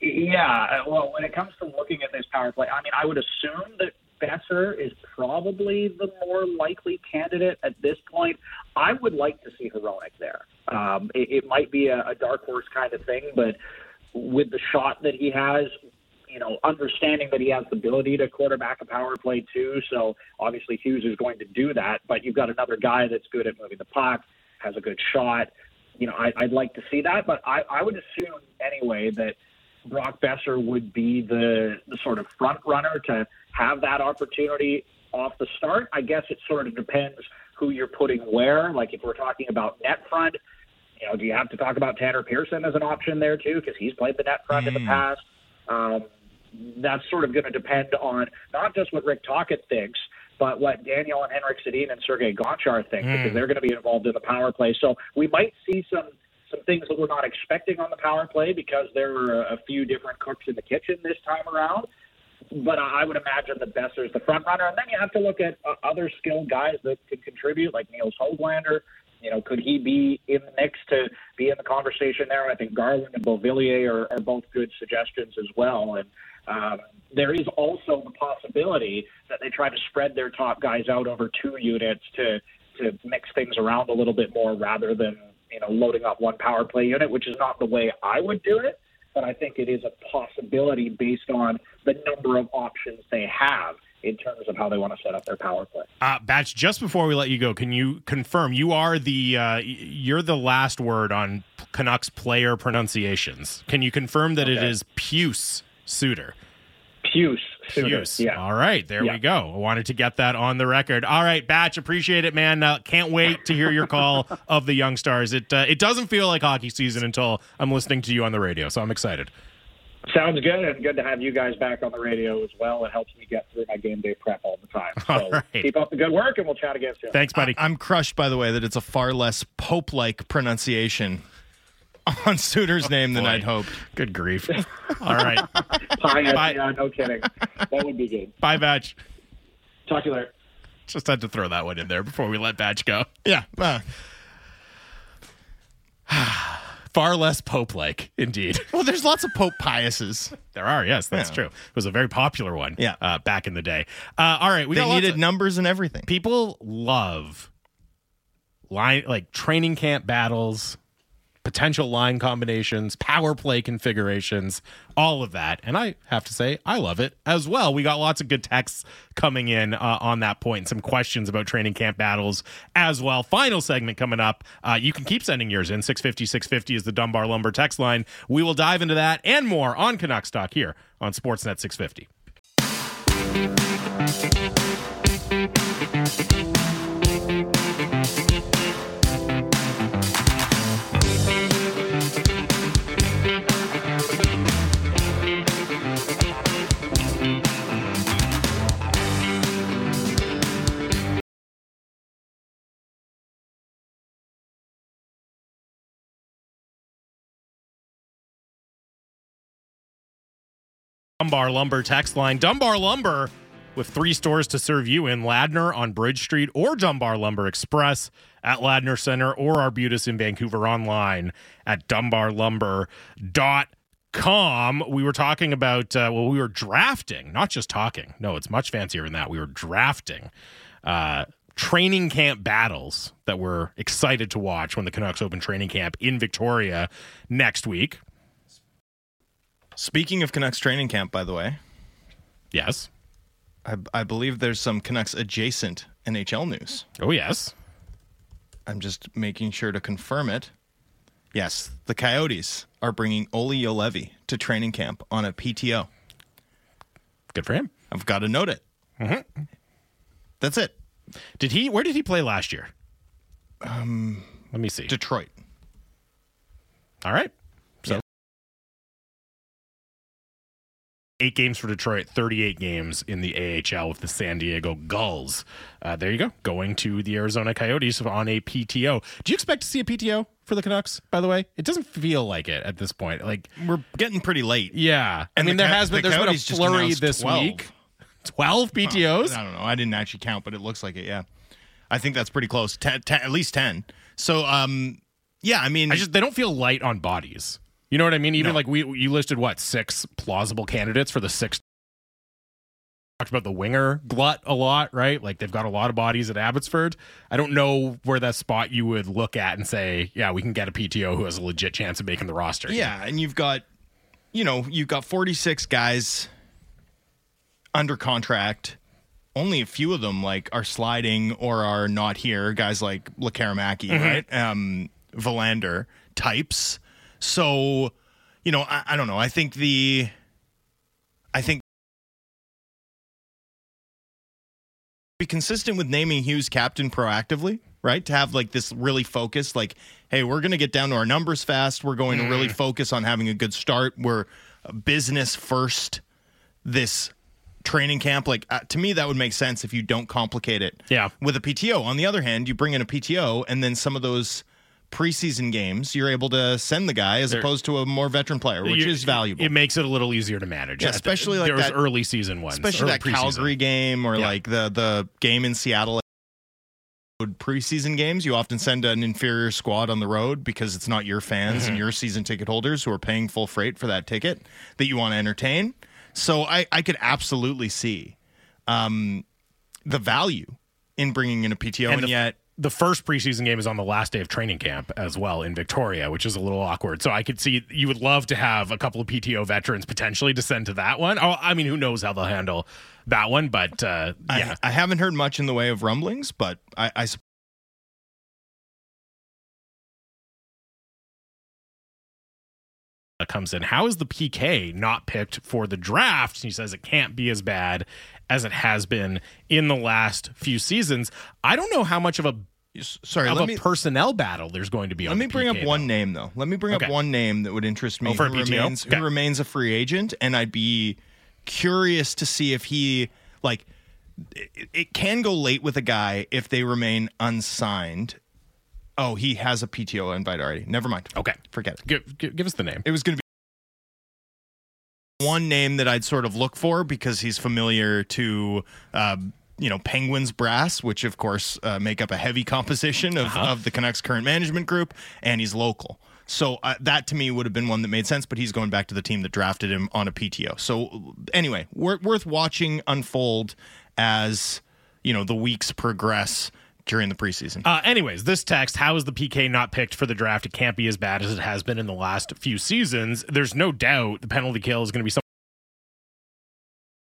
Yeah, uh, well, when it comes to looking at this power play, I mean, I would assume that Boeser is probably the more likely candidate at this point. I would like to see Hronek there. Um, it, it might be a, a dark horse kind of thing, but with the shot that he has, you know, understanding that he has the ability to quarterback a power play too. So obviously Hughes is going to do that, but you've got another guy that's good at moving the puck, has a good shot. You know, I, I'd like to see that, but I, I would assume anyway that Brock Boeser would be the, the sort of front runner to have that opportunity off the start. I guess it sort of depends who you're putting where. Like if we're talking about net front, you know, do you have to talk about Tanner Pearson as an option there too? Because he's played the net front in the past. Um, that's sort of going to depend on not just what Rick Tocchet thinks, but what Daniel and Henrik Sedin and Sergei Gonchar think, because they're going to be involved in the power play. So we might see some some things that we're not expecting on the power play because there were a, few different cooks in the kitchen this time around. But I I would imagine that Boeser's the front runner, and then you have to look at uh, other skilled guys that could contribute, like Nils Höglander. You know, could he be in the mix to be in the conversation there? I think Garland and Beauvillier are, are both good suggestions as well. And um, there is also the possibility that they try to spread their top guys out over two units to to mix things around a little bit more rather than you know loading up one power play unit, which is not the way I would do it. But I think it is a possibility based on the number of options they have in terms of how they want to set up their power play. Uh, Batch, just before we let you go, can you confirm you are the uh, you're the last word on Canucks player pronunciations? Can you confirm that it Okay. is Pius Suter? Pius, Suter, Pius. yeah. All right, there Yeah. we go. I wanted to get that on the record. All right, Batch, appreciate it, man. Uh, can't wait to hear your call of the young stars. It uh, it doesn't feel like hockey season until I'm listening to you on the radio, so I'm excited. Sounds good, and good to have you guys back on the radio as well. It helps me get through my game day prep all the time. So All right. keep up the good work, and we'll chat again soon. Thanks, buddy. I'm crushed, by the way, that it's a far less Pope-like pronunciation on Suter's name than. I'd hoped. Good grief. All right, Bye, Bye. yeah, no kidding. That would be good. bye, Batch. Talk to you later. Just had to throw that one in there before we let Batch go. Yeah. uh, Far less Pope like, indeed. well, there's lots of Pope Piuses. There are, yes, that's Yeah. true. It was a very popular one Yeah. uh, back in the day. Uh, all right, we They got needed of- numbers and everything. people love line like training camp battles, potential line combinations, power play configurations, all of that. And I have to say, I love it as well. We got lots of good texts coming in uh, on that point, some questions about training camp battles as well. Final segment coming up. Uh, you can keep sending yours in. 650 650 is the Dunbar Lumber text line. We will dive into that and more on Canucks Talk here on Sportsnet 650. Dunbar Lumber text line. Dunbar Lumber with three stores to serve you in Ladner on Bridge Street or Dunbar Lumber Express at Ladner Center or Arbutus in Vancouver online at dunbarlumber.com. We were talking about, uh, well, we were drafting, not just talking. No, it's much fancier than that. We were drafting. Uh, training camp battles that we're excited to watch when the Canucks open training camp in Victoria next week. Speaking of Canucks training camp, by the way, Yes. I, I believe there's some Canucks adjacent NHL news. Oh, yes. I'm just making sure to confirm it. Yes, the Coyotes are bringing Olli Juolevi to training camp on a PTO. Good for him. I've got to note it. That's it. Did he? Where did he play last year? Um, let me see. Detroit. All right. Eight games for Detroit, thirty-eight games in the AHL with the San Diego Gulls. Uh, there you go. Going to the Arizona Coyotes on a PTO. Do you expect to see a PTO for the Canucks? By the way, it doesn't feel like it at this point. Like, We're getting pretty late. yeah. I mean, the there has been the there's been a flurry this 12. week. Twelve PTOs. I don't know. I didn't actually count, but it looks like it. Yeah, I think that's pretty close. Ten, ten, at least ten. So, um, yeah. I mean, I just they don't feel light on bodies. You know what I mean? Even No. like we you listed what six plausible candidates for the six. Talked about the winger glut a lot, right? Like they've got a lot of bodies at Abbotsford. I don't know where that spot you would look at and say, yeah, we can get a PTO who has a legit chance of making the roster. yeah, and you've got, you know, you've got forty six guys under contract. Only a few of them like are sliding or are not here. Guys like Lekkerimäki, right? Um, Willander types. So, you know, I, I don't know. I think the, I think be consistent with naming Hughes captain proactively, right? To have like this really focused, like, hey, we're going to get down to our numbers fast. We're going to really focus on having a good start. We're uh, business first. This training camp, like uh, to me, that would make sense if you don't complicate it. Yeah. With a PTO. On the other hand, you bring in a PTO, and then some of those preseason games, you're able to send the guy as opposed to a more veteran player, which is valuable. It makes it a little easier to manage. Yeah, especially like there that- early season ones, especially that preseason. Calgary game or Yeah. like the the game in Seattle preseason games you often send an inferior squad on the road because it's not your fans Mm-hmm. and your season ticket holders who are paying full freight for that ticket that you want to entertain so I, I could absolutely see um, the value in bringing in a PTO and, the, yet the first preseason game is on the last day of training camp as well in Victoria, which is a little awkward. So I could see you would love to have a couple of PTO veterans potentially to send to that one. Oh, I mean, who knows how they'll handle that one? But uh, yeah, I, I haven't heard much in the way of rumblings but I, I comes in. How is the PK not picked for the draft? He says it can't be as bad as it has been in the last few seasons. I don't know how much of a sorry of a me personnel battle there's going to be. Let me bring PK, up one though. name though. Let me bring Okay. up one name that would interest me. Oh, for who PTO? remains Okay. who remains a free agent, and I'd be curious to see if he like. It, it can go late with a guy if they remain unsigned. Oh, he has a PTO invite already. Never mind. Okay, Forget it. give, give, give us the name. It was going to be one name that I'd sort of look for because he's familiar to, uh, you know, Penguins brass, which of course uh, make up a heavy composition of, of the Canucks current management group, and he's local. So uh, that to me would have been one that made sense, but he's going back to the team that drafted him on a PTO. So anyway, wor- worth watching unfold as you know the weeks progress during the preseason. Uh, anyways, this text: How is the PK not picked for the draft? It can't be as bad as it has been in the last few seasons. There's no doubt the penalty kill is going to be something.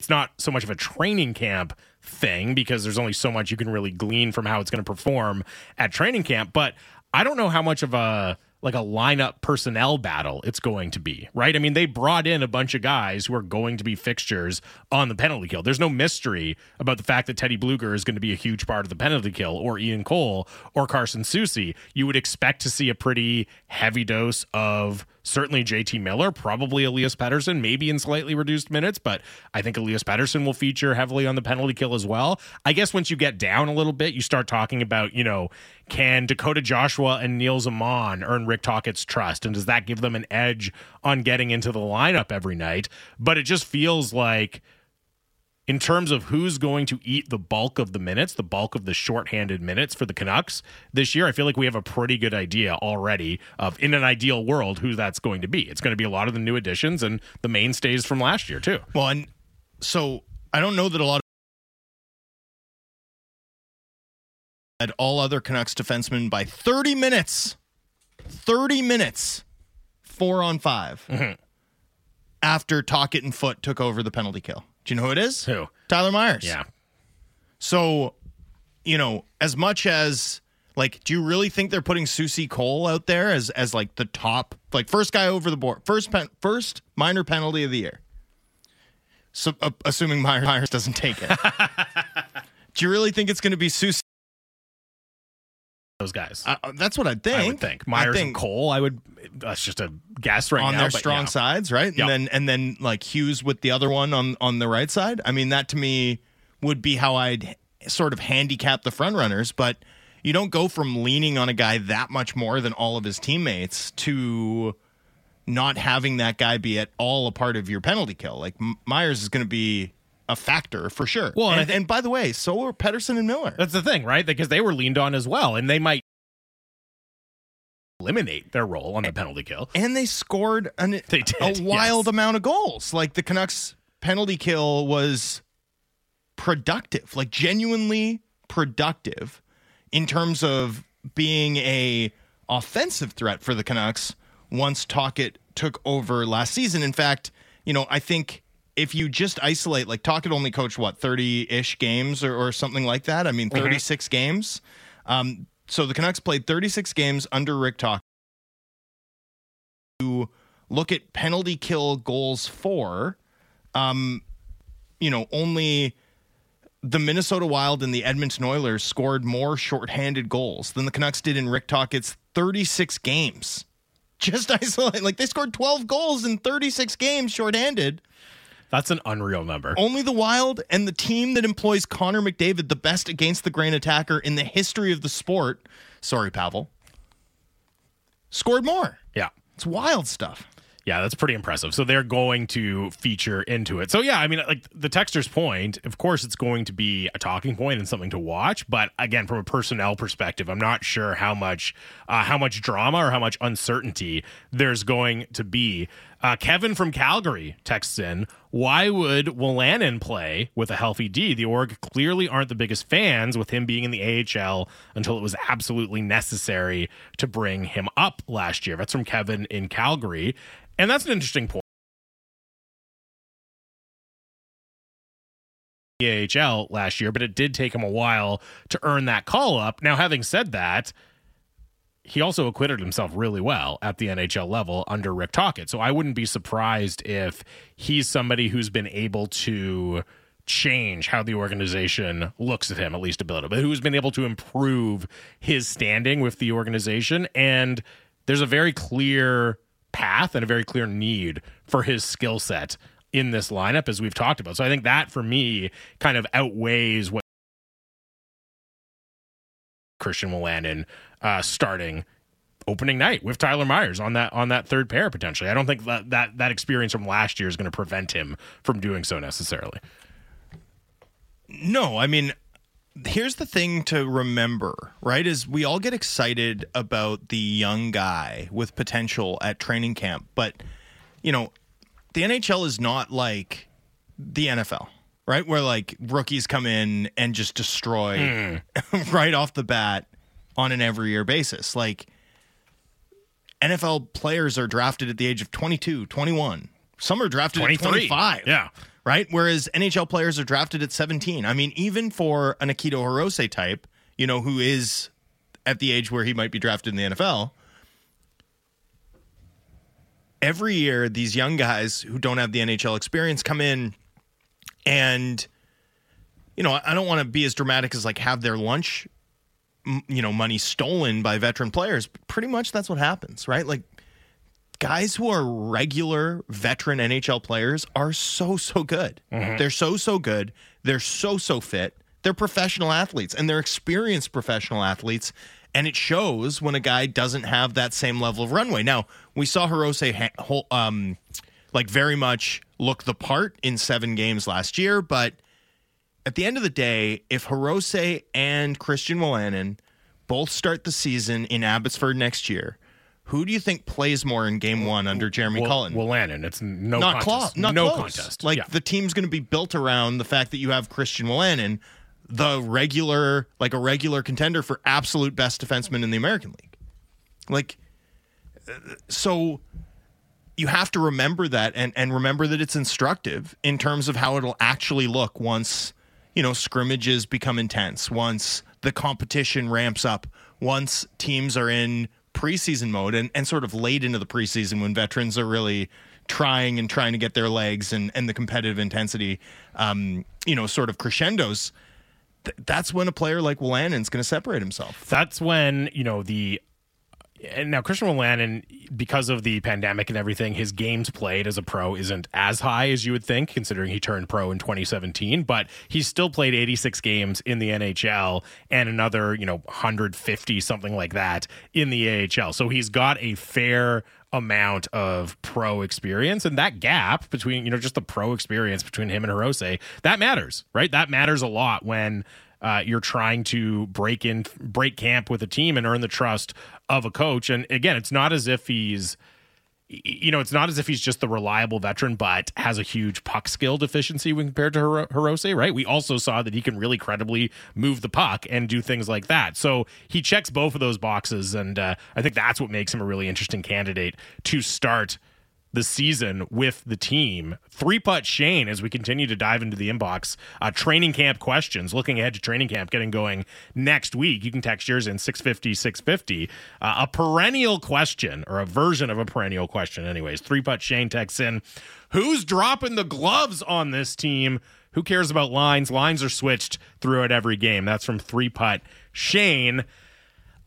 It's not so much of a training camp thing because there's only so much you can really glean from how it's going to perform at training camp. But I don't know how much of a like a lineup personnel battle it's going to be, right? I mean, they brought in a bunch of guys who are going to be fixtures on the penalty kill. There's no mystery about the fact that Teddy Blueger is going to be a huge part of the penalty kill, or Ian Cole, or Carson Soucy. You would expect to see a pretty heavy dose of certainly JT Miller, probably Elias Pettersson, maybe in slightly reduced minutes, but I think Elias Pettersson will feature heavily on the penalty kill as well. I guess once you get down a little bit, you start talking about, you know, can Dakota Joshua and Nils Åman earn Rick Tocchet's trust? And does that give them an edge on getting into the lineup every night? But it just feels like in terms of who's going to eat the bulk of the minutes, the bulk of the shorthanded minutes for the Canucks this year, I feel like we have a pretty good idea already of, in an ideal world, who that's going to be. It's going to be a lot of the new additions and the mainstays from last year, too. Well, and so I don't know that a lot of had all other Canucks defensemen by 30 minutes. 30 minutes. Four on 5 Mm-hmm. After Tocchet and Foote took over the penalty kill. Do you know who it is? Who? Tyler Myers. Yeah. So, you know, as much as like, do you really think they're putting Soucy Cole out there as as like the top, like first guy over the board, first pen, first minor penalty of the year? So, uh, assuming Myers, Myers doesn't take it, do you really think it's going to be Soucy? Those guys. Uh, that's what I think. I would think Myers I and Cole. I would. That's just a guess right on now. their strong yeah. sides, right? And Yeah. then and then like Hughes with the other one on on the right side. I mean, that to me would be how I'd sort of handicap the front runners, but you don't go from leaning on a guy that much more than all of his teammates to not having that guy be at all a part of your penalty kill. Like M- Myers is going to be a factor for sure. Well, and and, think- and by the way, so are Pettersson and Miller. That's the thing, right? Because they were leaned on as well, and they might eliminate their role on the penalty kill. and they scored an, They did, a wild yes. amount of goals. Like the Canucks penalty kill was productive, like genuinely productive in terms of being a offensive threat for the Canucks once Tocchet took over last season. In fact, you know, I think if you just isolate, like Tocchet only coached what thirty ish games or, or something like that. I mean, thirty games. Um, so the Canucks played thirty six games under Rick Talk. to look at penalty kill goals for, um, you know, only the Minnesota Wild and the Edmonton Oilers scored more shorthanded goals than the Canucks did in Rick Tocchet's 36 games. Just isolate, like they scored 12 goals in 36 games shorthanded. That's an unreal number. Only the Wild and the team that employs Connor McDavid, the best against the grain attacker in the history of the sport, sorry, Pavel, scored more. Yeah. It's wild stuff. Yeah, that's pretty impressive. So they're going to feature into it. So yeah, I mean, like the texter's point, of course, it's going to be a talking point and something to watch. But again, from a personnel perspective, I'm not sure how much, uh, how much drama or how much uncertainty there's going to be. Uh, Kevin from Calgary texts in, why would Wolanin play with a healthy D? The org clearly aren't the biggest fans with him being in the AHL until it was absolutely necessary to bring him up last year. That's from Kevin in Calgary. And that's an interesting point. AHL last year, but it did take him a while to earn that call up. Now, having said that, he also acquitted himself really well at the NHL level under Rick Tocchet. So I wouldn't be surprised if he's somebody who's been able to change how the organization looks at him, at least a little bit, who's been able to improve his standing with the organization. And there's a very clear path and a very clear need for his skill set in this lineup, as we've talked about. So I think that for me kind of outweighs what Christian Wolanin uh, starting opening night with Tyler Myers on that on that third pair potentially. I don't think that that, that experience from last year is going to prevent him from doing so necessarily. No, I mean, here's the thing to remember, right? Is we all get excited about the young guy with potential at training camp, but you know, the NHL is not like the NFL. Right? Where like rookies come in and just destroy hmm. right off the bat on an every year basis. Like NFL players are drafted at the age of 22, 21. Some are drafted at 25. Yeah. Right? Whereas NHL players are drafted at 17. I mean, even for an Akito Hirose type, you know, who is at the age where he might be drafted in the NFL, every year these young guys who don't have the NHL experience come in and you know, I don't want to be as dramatic as like have their lunch you know, money stolen by veteran players, pretty much that's what happens, right? Like guys who are regular veteran NHL players are so so good. They're so so good. They're so so fit. They're professional athletes and they're experienced professional athletes and it shows when a guy doesn't have that same level of runway. Now, we saw Hirose um like very much look the part in 7 games last year, but at the end of the day, if Hirose and Christian Wolanin both start the season in Abbotsford next year, who do you think plays more in game one under Jeremy Well, Cullen? well, it's no not contest. Not no close. contest. Like Yeah. the team's going to be built around the fact that you have Christian Wolanin, the regular, like a regular contender for absolute best defenseman in the American League. Like, uh, so you have to remember that and and remember that it's instructive in terms of how it'll actually look once you know scrimmages become intense once the competition ramps up once teams are in preseason mode and, and sort of late into the preseason when veterans are really trying and trying to get their legs and, and the competitive intensity um, you know sort of crescendos th- that's when a player like Wolanin's going to separate himself. That's when you know the and now Christian Wolanin, because of the pandemic and everything, his games played as a pro isn't as high as you would think, considering he turned pro in 2017. But he's still played 86 games in the NHL and another, you know, 150 something like that in the AHL. So he's got a fair amount of pro experience and that gap between you know just the pro experience between him and Hirose that matters right that matters a lot when uh, you're trying to break in break camp with a team and earn the trust of a coach and again it's not as if he's you know, it's not as if he's just the reliable veteran, but has a huge puck skill deficiency when compared to Hiro- Hirose, right? We also saw that he can really credibly move the puck and do things like that. So he checks both of those boxes, and uh, I think that's what makes him a really interesting candidate to start the season with the team. Three putt Shane as we continue to dive into the inbox. Uh, training camp questions, looking ahead to training camp getting going next week. You can text yours in 650 650. Uh, a perennial question, or a version of a perennial question, anyways. Three putt Shane texts in Who's dropping the gloves on this team? Who cares about lines? Lines are switched throughout every game. That's from three putt Shane.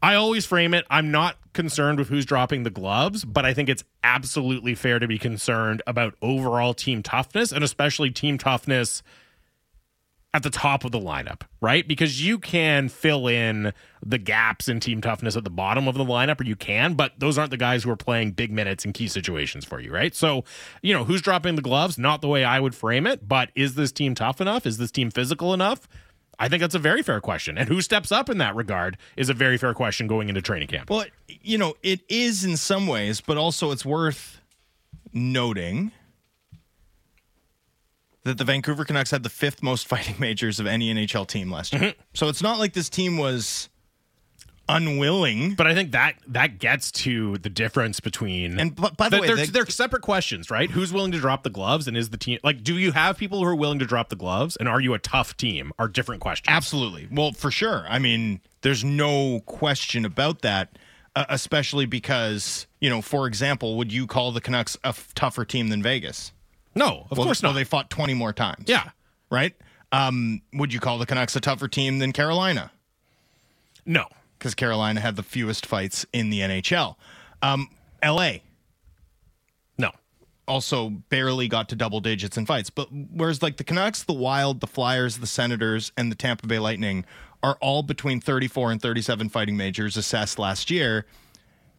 I always frame it. I'm not concerned with who's dropping the gloves, but I think it's absolutely fair to be concerned about overall team toughness and especially team toughness at the top of the lineup, right? Because you can fill in the gaps in team toughness at the bottom of the lineup, or you can, but those aren't the guys who are playing big minutes in key situations for you, right? So, you know, who's dropping the gloves? Not the way I would frame it, but is this team tough enough? Is this team physical enough? I think that's a very fair question. And who steps up in that regard is a very fair question going into training camp. Well, you know, it is in some ways, but also it's worth noting that the Vancouver Canucks had the fifth most fighting majors of any NHL team last year. Mm-hmm. So it's not like this team was unwilling. But I think that that gets to the difference between And b- by the way, they're, they- they're separate questions, right? Who's willing to drop the gloves, and is the team like? Do you have people who are willing to drop the gloves, and are you a tough team? Are different questions. Absolutely. Well, for sure. I mean, there's no question about that, uh, especially because, you know, for example, would you call the Canucks a f- tougher team than Vegas? No, of well, course well, not. they fought 20 more times. yeah, Right? Um, would you call the Canucks a tougher team than Carolina? no. Because Carolina had the fewest fights in the NHL. Um, LA No. also barely got to double digits in fights. But whereas like the Canucks, the Wild, the Flyers, the Senators, and the Tampa Bay Lightning are all between 34 and 37 fighting majors assessed last year.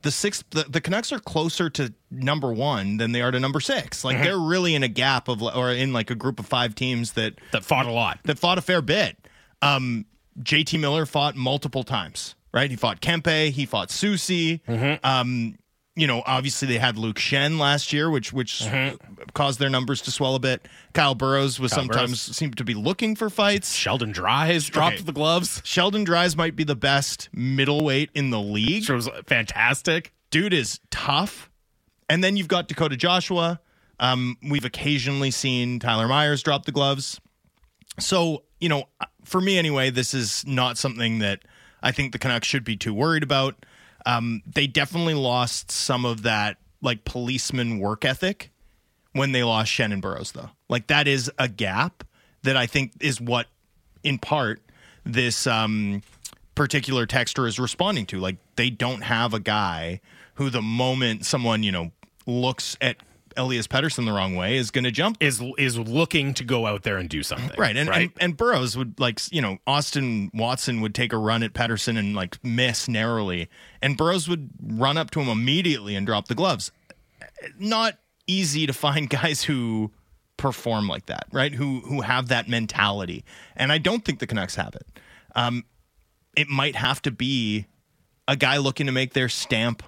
The six, the, the Canucks are closer to number one than they are to number six. Like they're really in a gap of, or in like a group of five teams that That fought a lot. that fought a fair bit. Um, JT Miller fought multiple times, right? He fought Kempe, he fought Soucy. Um, you know, obviously they had Luke Schenn last year, which which caused their numbers to swell a bit. Kyle Burroughs was Kyle sometimes seemed to be looking for fights. Sheldon Dries dropped Okay. the gloves. Sheldon Dries might be the best middleweight in the league. Which was fantastic. Dude is tough. And then you've got Dakota Joshua. Um, we've occasionally seen Tyler Myers drop the gloves. So, you know, for me anyway, this is not something that I think the Canucks should be too worried about. Um, they definitely lost some of that like policeman work ethic when they lost Schenn and Burroughs, though. Like that is a gap that I think is what, in part, this um, particular texter is responding to. Like they don't have a guy who, the moment someone you know looks at Elias Pettersson the wrong way, is going to jump Is is looking to go out there and do something. Right. And, right. and and Burroughs would like you know Austin Watson would take a run at Pettersson and like miss narrowly, and Burroughs would run up to him immediately and drop the gloves. Not easy to find guys who perform like that, right? Who who have that mentality, and I don't think the Canucks have it. Um, it might have to be a guy looking to make their stamp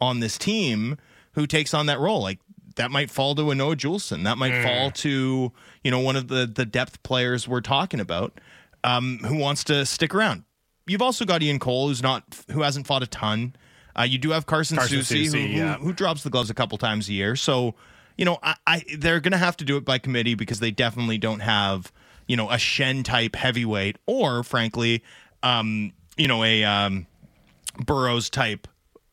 on this team who takes on that role. Like that might fall to a Noah Juulsen. That might fall to you know one of the the depth players we're talking about um, who wants to stick around. You've also got Ian Cole, who's not who hasn't fought a ton. Uh, you do have Carson, Carson who, who- yeah. who drops the gloves a couple times a year. So you know, I, I they're going to have to do it by committee because they definitely don't have you know a Schenn type heavyweight or frankly, um, you know a um, Burroughs type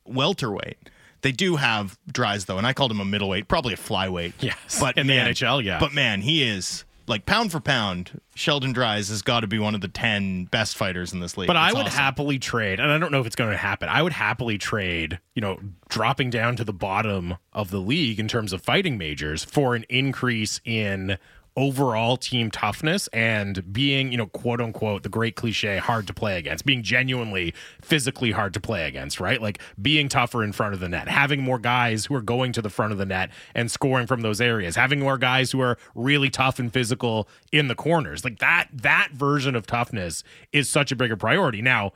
welterweight. They do have Dries though, and I called him a middleweight, probably a flyweight. Yes, but in the NHL, yeah. But man, he is like pound for pound. Sheldon Dries has got to be one of the ten best fighters in this league. But I would awesome. happily trade, and I don't know if it's going to happen. I would happily trade, you know, dropping down to the bottom of the league in terms of fighting majors for an increase in overall team toughness and being, you know, quote unquote, the great cliche, hard to play against, being genuinely physically hard to play against, right? Like being tougher in front of the net, having more guys who are going to the front of the net and scoring from those areas, having more guys who are really tough and physical in the corners. Like that, that version of toughness is such a bigger priority. Now,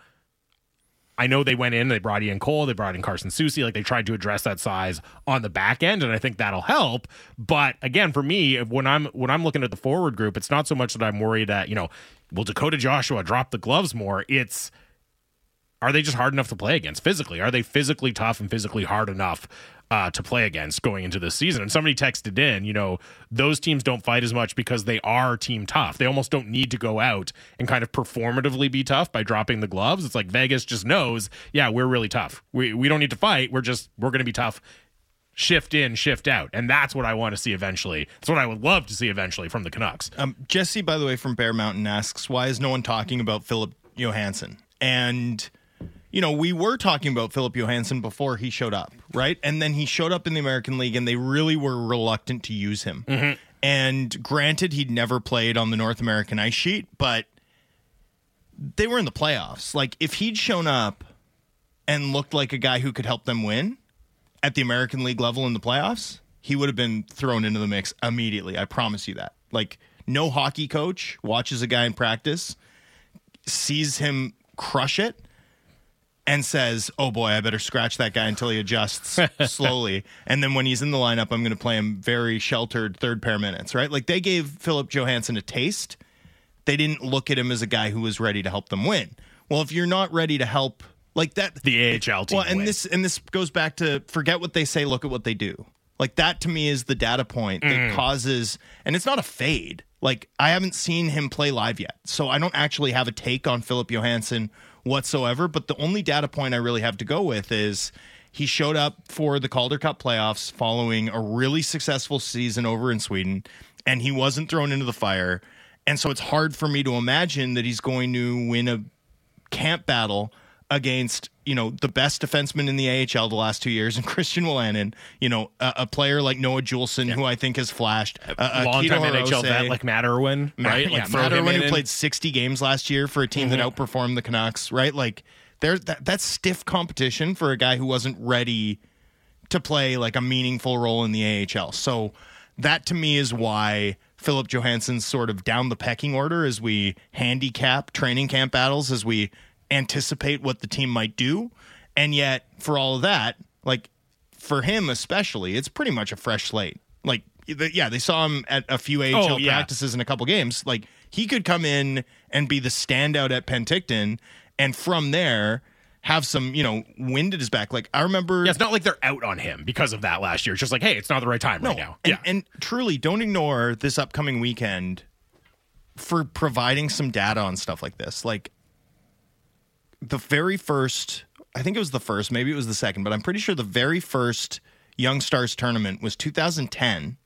I know they went in, they brought Ian Cole, they brought in Carson Soucy, like they tried to address that size on the back end, and I think that'll help. But again, for me, when I'm when I'm looking at the forward group, it's not so much that I'm worried that, you know, will Dakota Joshua drop the gloves more? It's are they just hard enough to play against physically? Are they physically tough and physically hard enough uh, to play against going into this season? And somebody texted in, you know, those teams don't fight as much because they are team tough. They almost don't need to go out and kind of performatively be tough by dropping the gloves. It's like Vegas just knows, yeah, we're really tough. We we don't need to fight. We're just we're going to be tough. Shift in, shift out, and that's what I want to see eventually. That's what I would love to see eventually from the Canucks. Um, Jesse, by the way, from Bear Mountain asks, why is no one talking about Filip Johansson? And, you know, we were talking about Filip Johansson before he showed up, right? And then he showed up in the American League and they really were reluctant to use him. Mm-hmm. And granted, he'd never played on the North American ice sheet, but they were in the playoffs. Like, if he'd shown up and looked like a guy who could help them win at the American League level in the playoffs, he would have been thrown into the mix immediately. I promise you that. Like, no hockey coach watches a guy in practice, sees him crush it, and says, "Oh boy, I better scratch that guy until he adjusts slowly." And then when he's in the lineup, I'm going to play him very sheltered third pair minutes, right? Like they gave Filip Johansson a taste. They didn't look at him as a guy who was ready to help them win. Well, if you're not ready to help like that, The AHL team. well, and win. this and this goes back to forget what they say, look at what they do. Like that to me is the data point that mm. causes, and it's not a fade. Like I haven't seen him play live yet, so I don't actually have a take on Filip Johansson whatsoever. But the only data point I really have to go with is he showed up for the Calder Cup playoffs following a really successful season over in Sweden, and he wasn't thrown into the fire. And so it's hard for me to imagine that he's going to win a camp battle against you know the best defenseman in the AHL the last two years, and Christian Wolanin. You know a, a player like Noah Juulsen, who I think has flashed. A, uh, uh, a long Keto time NHL vet like Matt Irwin, right? Yeah, like throw Matt Irwin, who played 60 games last year for a team that mm-hmm. outperformed the Canucks, right? Like, there, that, that's stiff competition for a guy who wasn't ready to play like a meaningful role in the AHL. So that to me is why Filip Johansson's sort of down the pecking order as we handicap training camp battles, as we anticipate what the team might do. And yet, for all of that, like for him especially, it's pretty much a fresh slate. Like, the- yeah, they saw him at a few AHL Oh, yeah. practices in a couple games. Like, he could come in and be the standout at Penticton, and from there have some, you know, wind at his back. Like, I remember. Yeah, it's not like they're out on him because of that last year. It's just like, hey, it's not the right time right now. And, yeah. and truly, don't ignore this upcoming weekend for providing some data on stuff like this. Like the very first, I think it was the first, maybe it was the second, but I'm pretty sure the very first Young Stars tournament was 2010.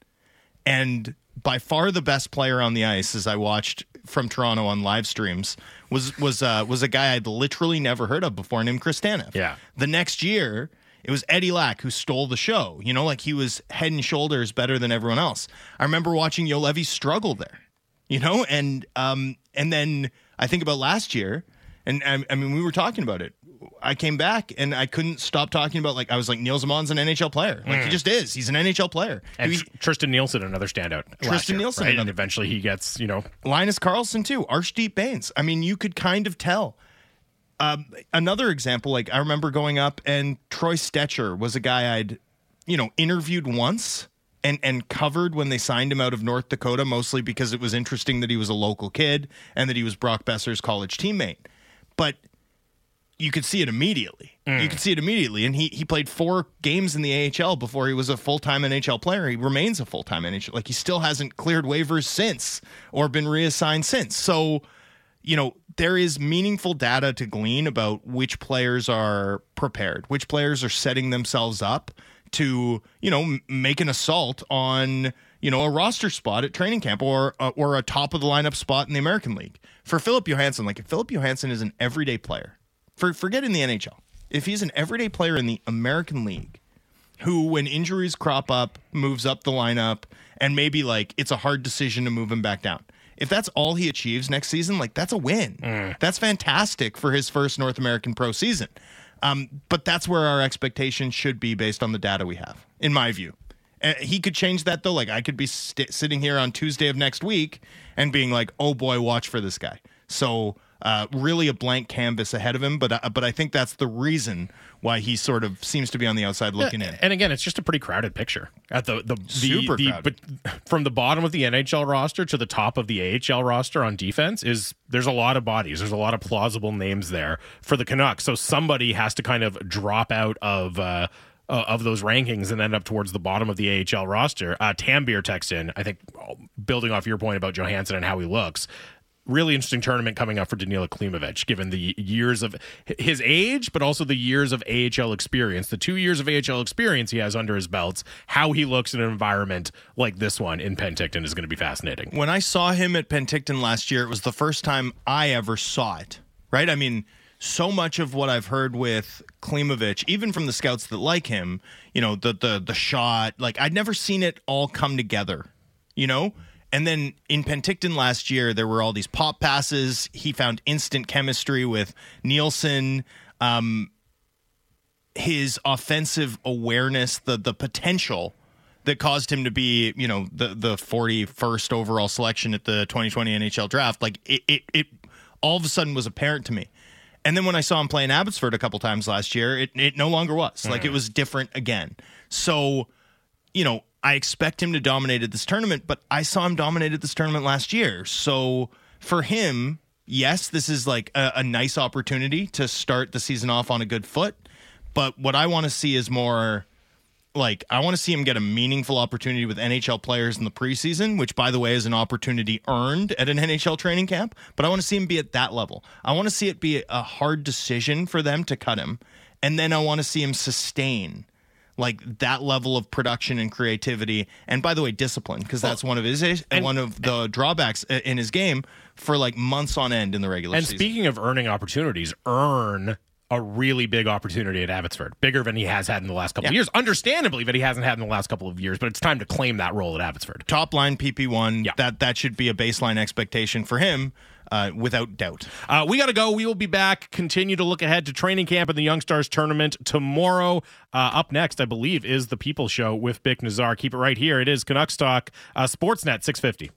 And by far the best player on the ice, as I watched from Toronto on live streams, was was uh, was a guy I'd literally never heard of before, named Chris Tanev. Yeah. The next year, it was Eddie Lack who stole the show. You know, like he was head and shoulders better than everyone else. I remember watching Yo Levy struggle there. You know, and um, and then I think about last year, and I, I mean, we were talking about it. I came back and I couldn't stop talking about like I was like Nils Åman's an NHL player. Like he just is. He's an NHL player. And He- Tristan Nielsen, another standout. Tristan year, Nielsen, right? another- and eventually he gets, you know, Linus Karlsson too, Arshdeep Bains. I mean, you could kind of tell. Um, another example, like I remember going up and Troy Stecher was a guy I'd, you know, interviewed once and and covered when they signed him out of North Dakota, mostly because it was interesting that he was a local kid and that he was Brock Boeser's college teammate. But you could see it immediately. You could mm. see it immediately. And he he played four games in the AHL before he was a full time NHL player. He remains a full time NHL. Like he still hasn't cleared waivers since or been reassigned since. So, you know, there is meaningful data to glean about which players are prepared, which players are setting themselves up to, you know, m- make an assault on, you know, a roster spot at training camp or uh, or a top of the lineup spot in the American League. For Filip Johansson, like if Filip Johansson is an everyday player, for forget in the NHL. If he's an everyday player in the American League, who, when injuries crop up, moves up the lineup, and maybe like it's a hard decision to move him back down. If that's all he achieves next season, like that's a win. That's fantastic for his first North American pro season. Um, but that's where our expectations should be based on the data we have, in my view. Uh, he could change that though. Like I could be st- sitting here on Tuesday of next week and being like, "Oh boy, watch for this guy." So uh, really a blank canvas ahead of him. But uh, but I think that's the reason why he sort of seems to be on the outside looking in. And again, it's just a pretty crowded picture at the the, the Super the, crowded. but from the bottom of the NHL roster to the top of the AHL roster on defense is there's a lot of bodies. There's a lot of plausible names there for the Canucks. So somebody has to kind of drop out of. Uh, uh, of those rankings and end up towards the bottom of the AHL roster. Uh, Tambier texts in, I think, building off your point about Johansson and how he looks. Really interesting tournament coming up for Danila Klimovich, given the years of his age, but also the years of AHL experience. The two years of AHL experience he has under his belts, how he looks in an environment like this one in Penticton is going to be fascinating. when I saw him at Penticton last year, it was the first time I ever saw it. Right? I mean, so much of what I've heard with Klimovich, even from the scouts that like him, you know, the the the shot, like I'd never seen it all come together. You know? And then in Penticton last year, there were all these pop passes. He found instant chemistry with Nielsen. Um, his offensive awareness, the the potential that caused him to be, you know, the the 41st overall selection at the 2020 NHL draft, like it it, it all of a sudden was apparent to me. And then when I saw him play in Abbotsford a couple times last year, it it no longer was. Like it mm-hmm. was different again. So, you know, I expect him to dominate at this tournament, but I saw him dominate at this tournament last year. So for him, yes, this is like a, a nice opportunity to start the season off on a good foot. But what I want to see is more like I want to see him get a meaningful opportunity with NHL players in the preseason, which by the way is an opportunity earned at an NHL training camp, but I want to see him be at that level. I want to see it be a hard decision for them to cut him, and then I want to see him sustain like that level of production and creativity and by the way discipline because that's one of his one of the drawbacks in his game for like months on end in the regular season. And season. speaking of earning opportunities, earn a really big opportunity at Abbotsford, bigger than he has had in the last couple of years. Understandably, that he hasn't had in the last couple of years, but it's time to claim that role at Abbotsford. top line PP1 Yeah. that that should be a baseline expectation for him uh, without doubt. Uh, we got to go. We will be back. Continue to look ahead to training camp and the Young Stars tournament tomorrow. Uh, up next, I believe, is the People Show with Bik Nijjar. Keep it right here. It is Canucks Talk, uh, Sportsnet 650.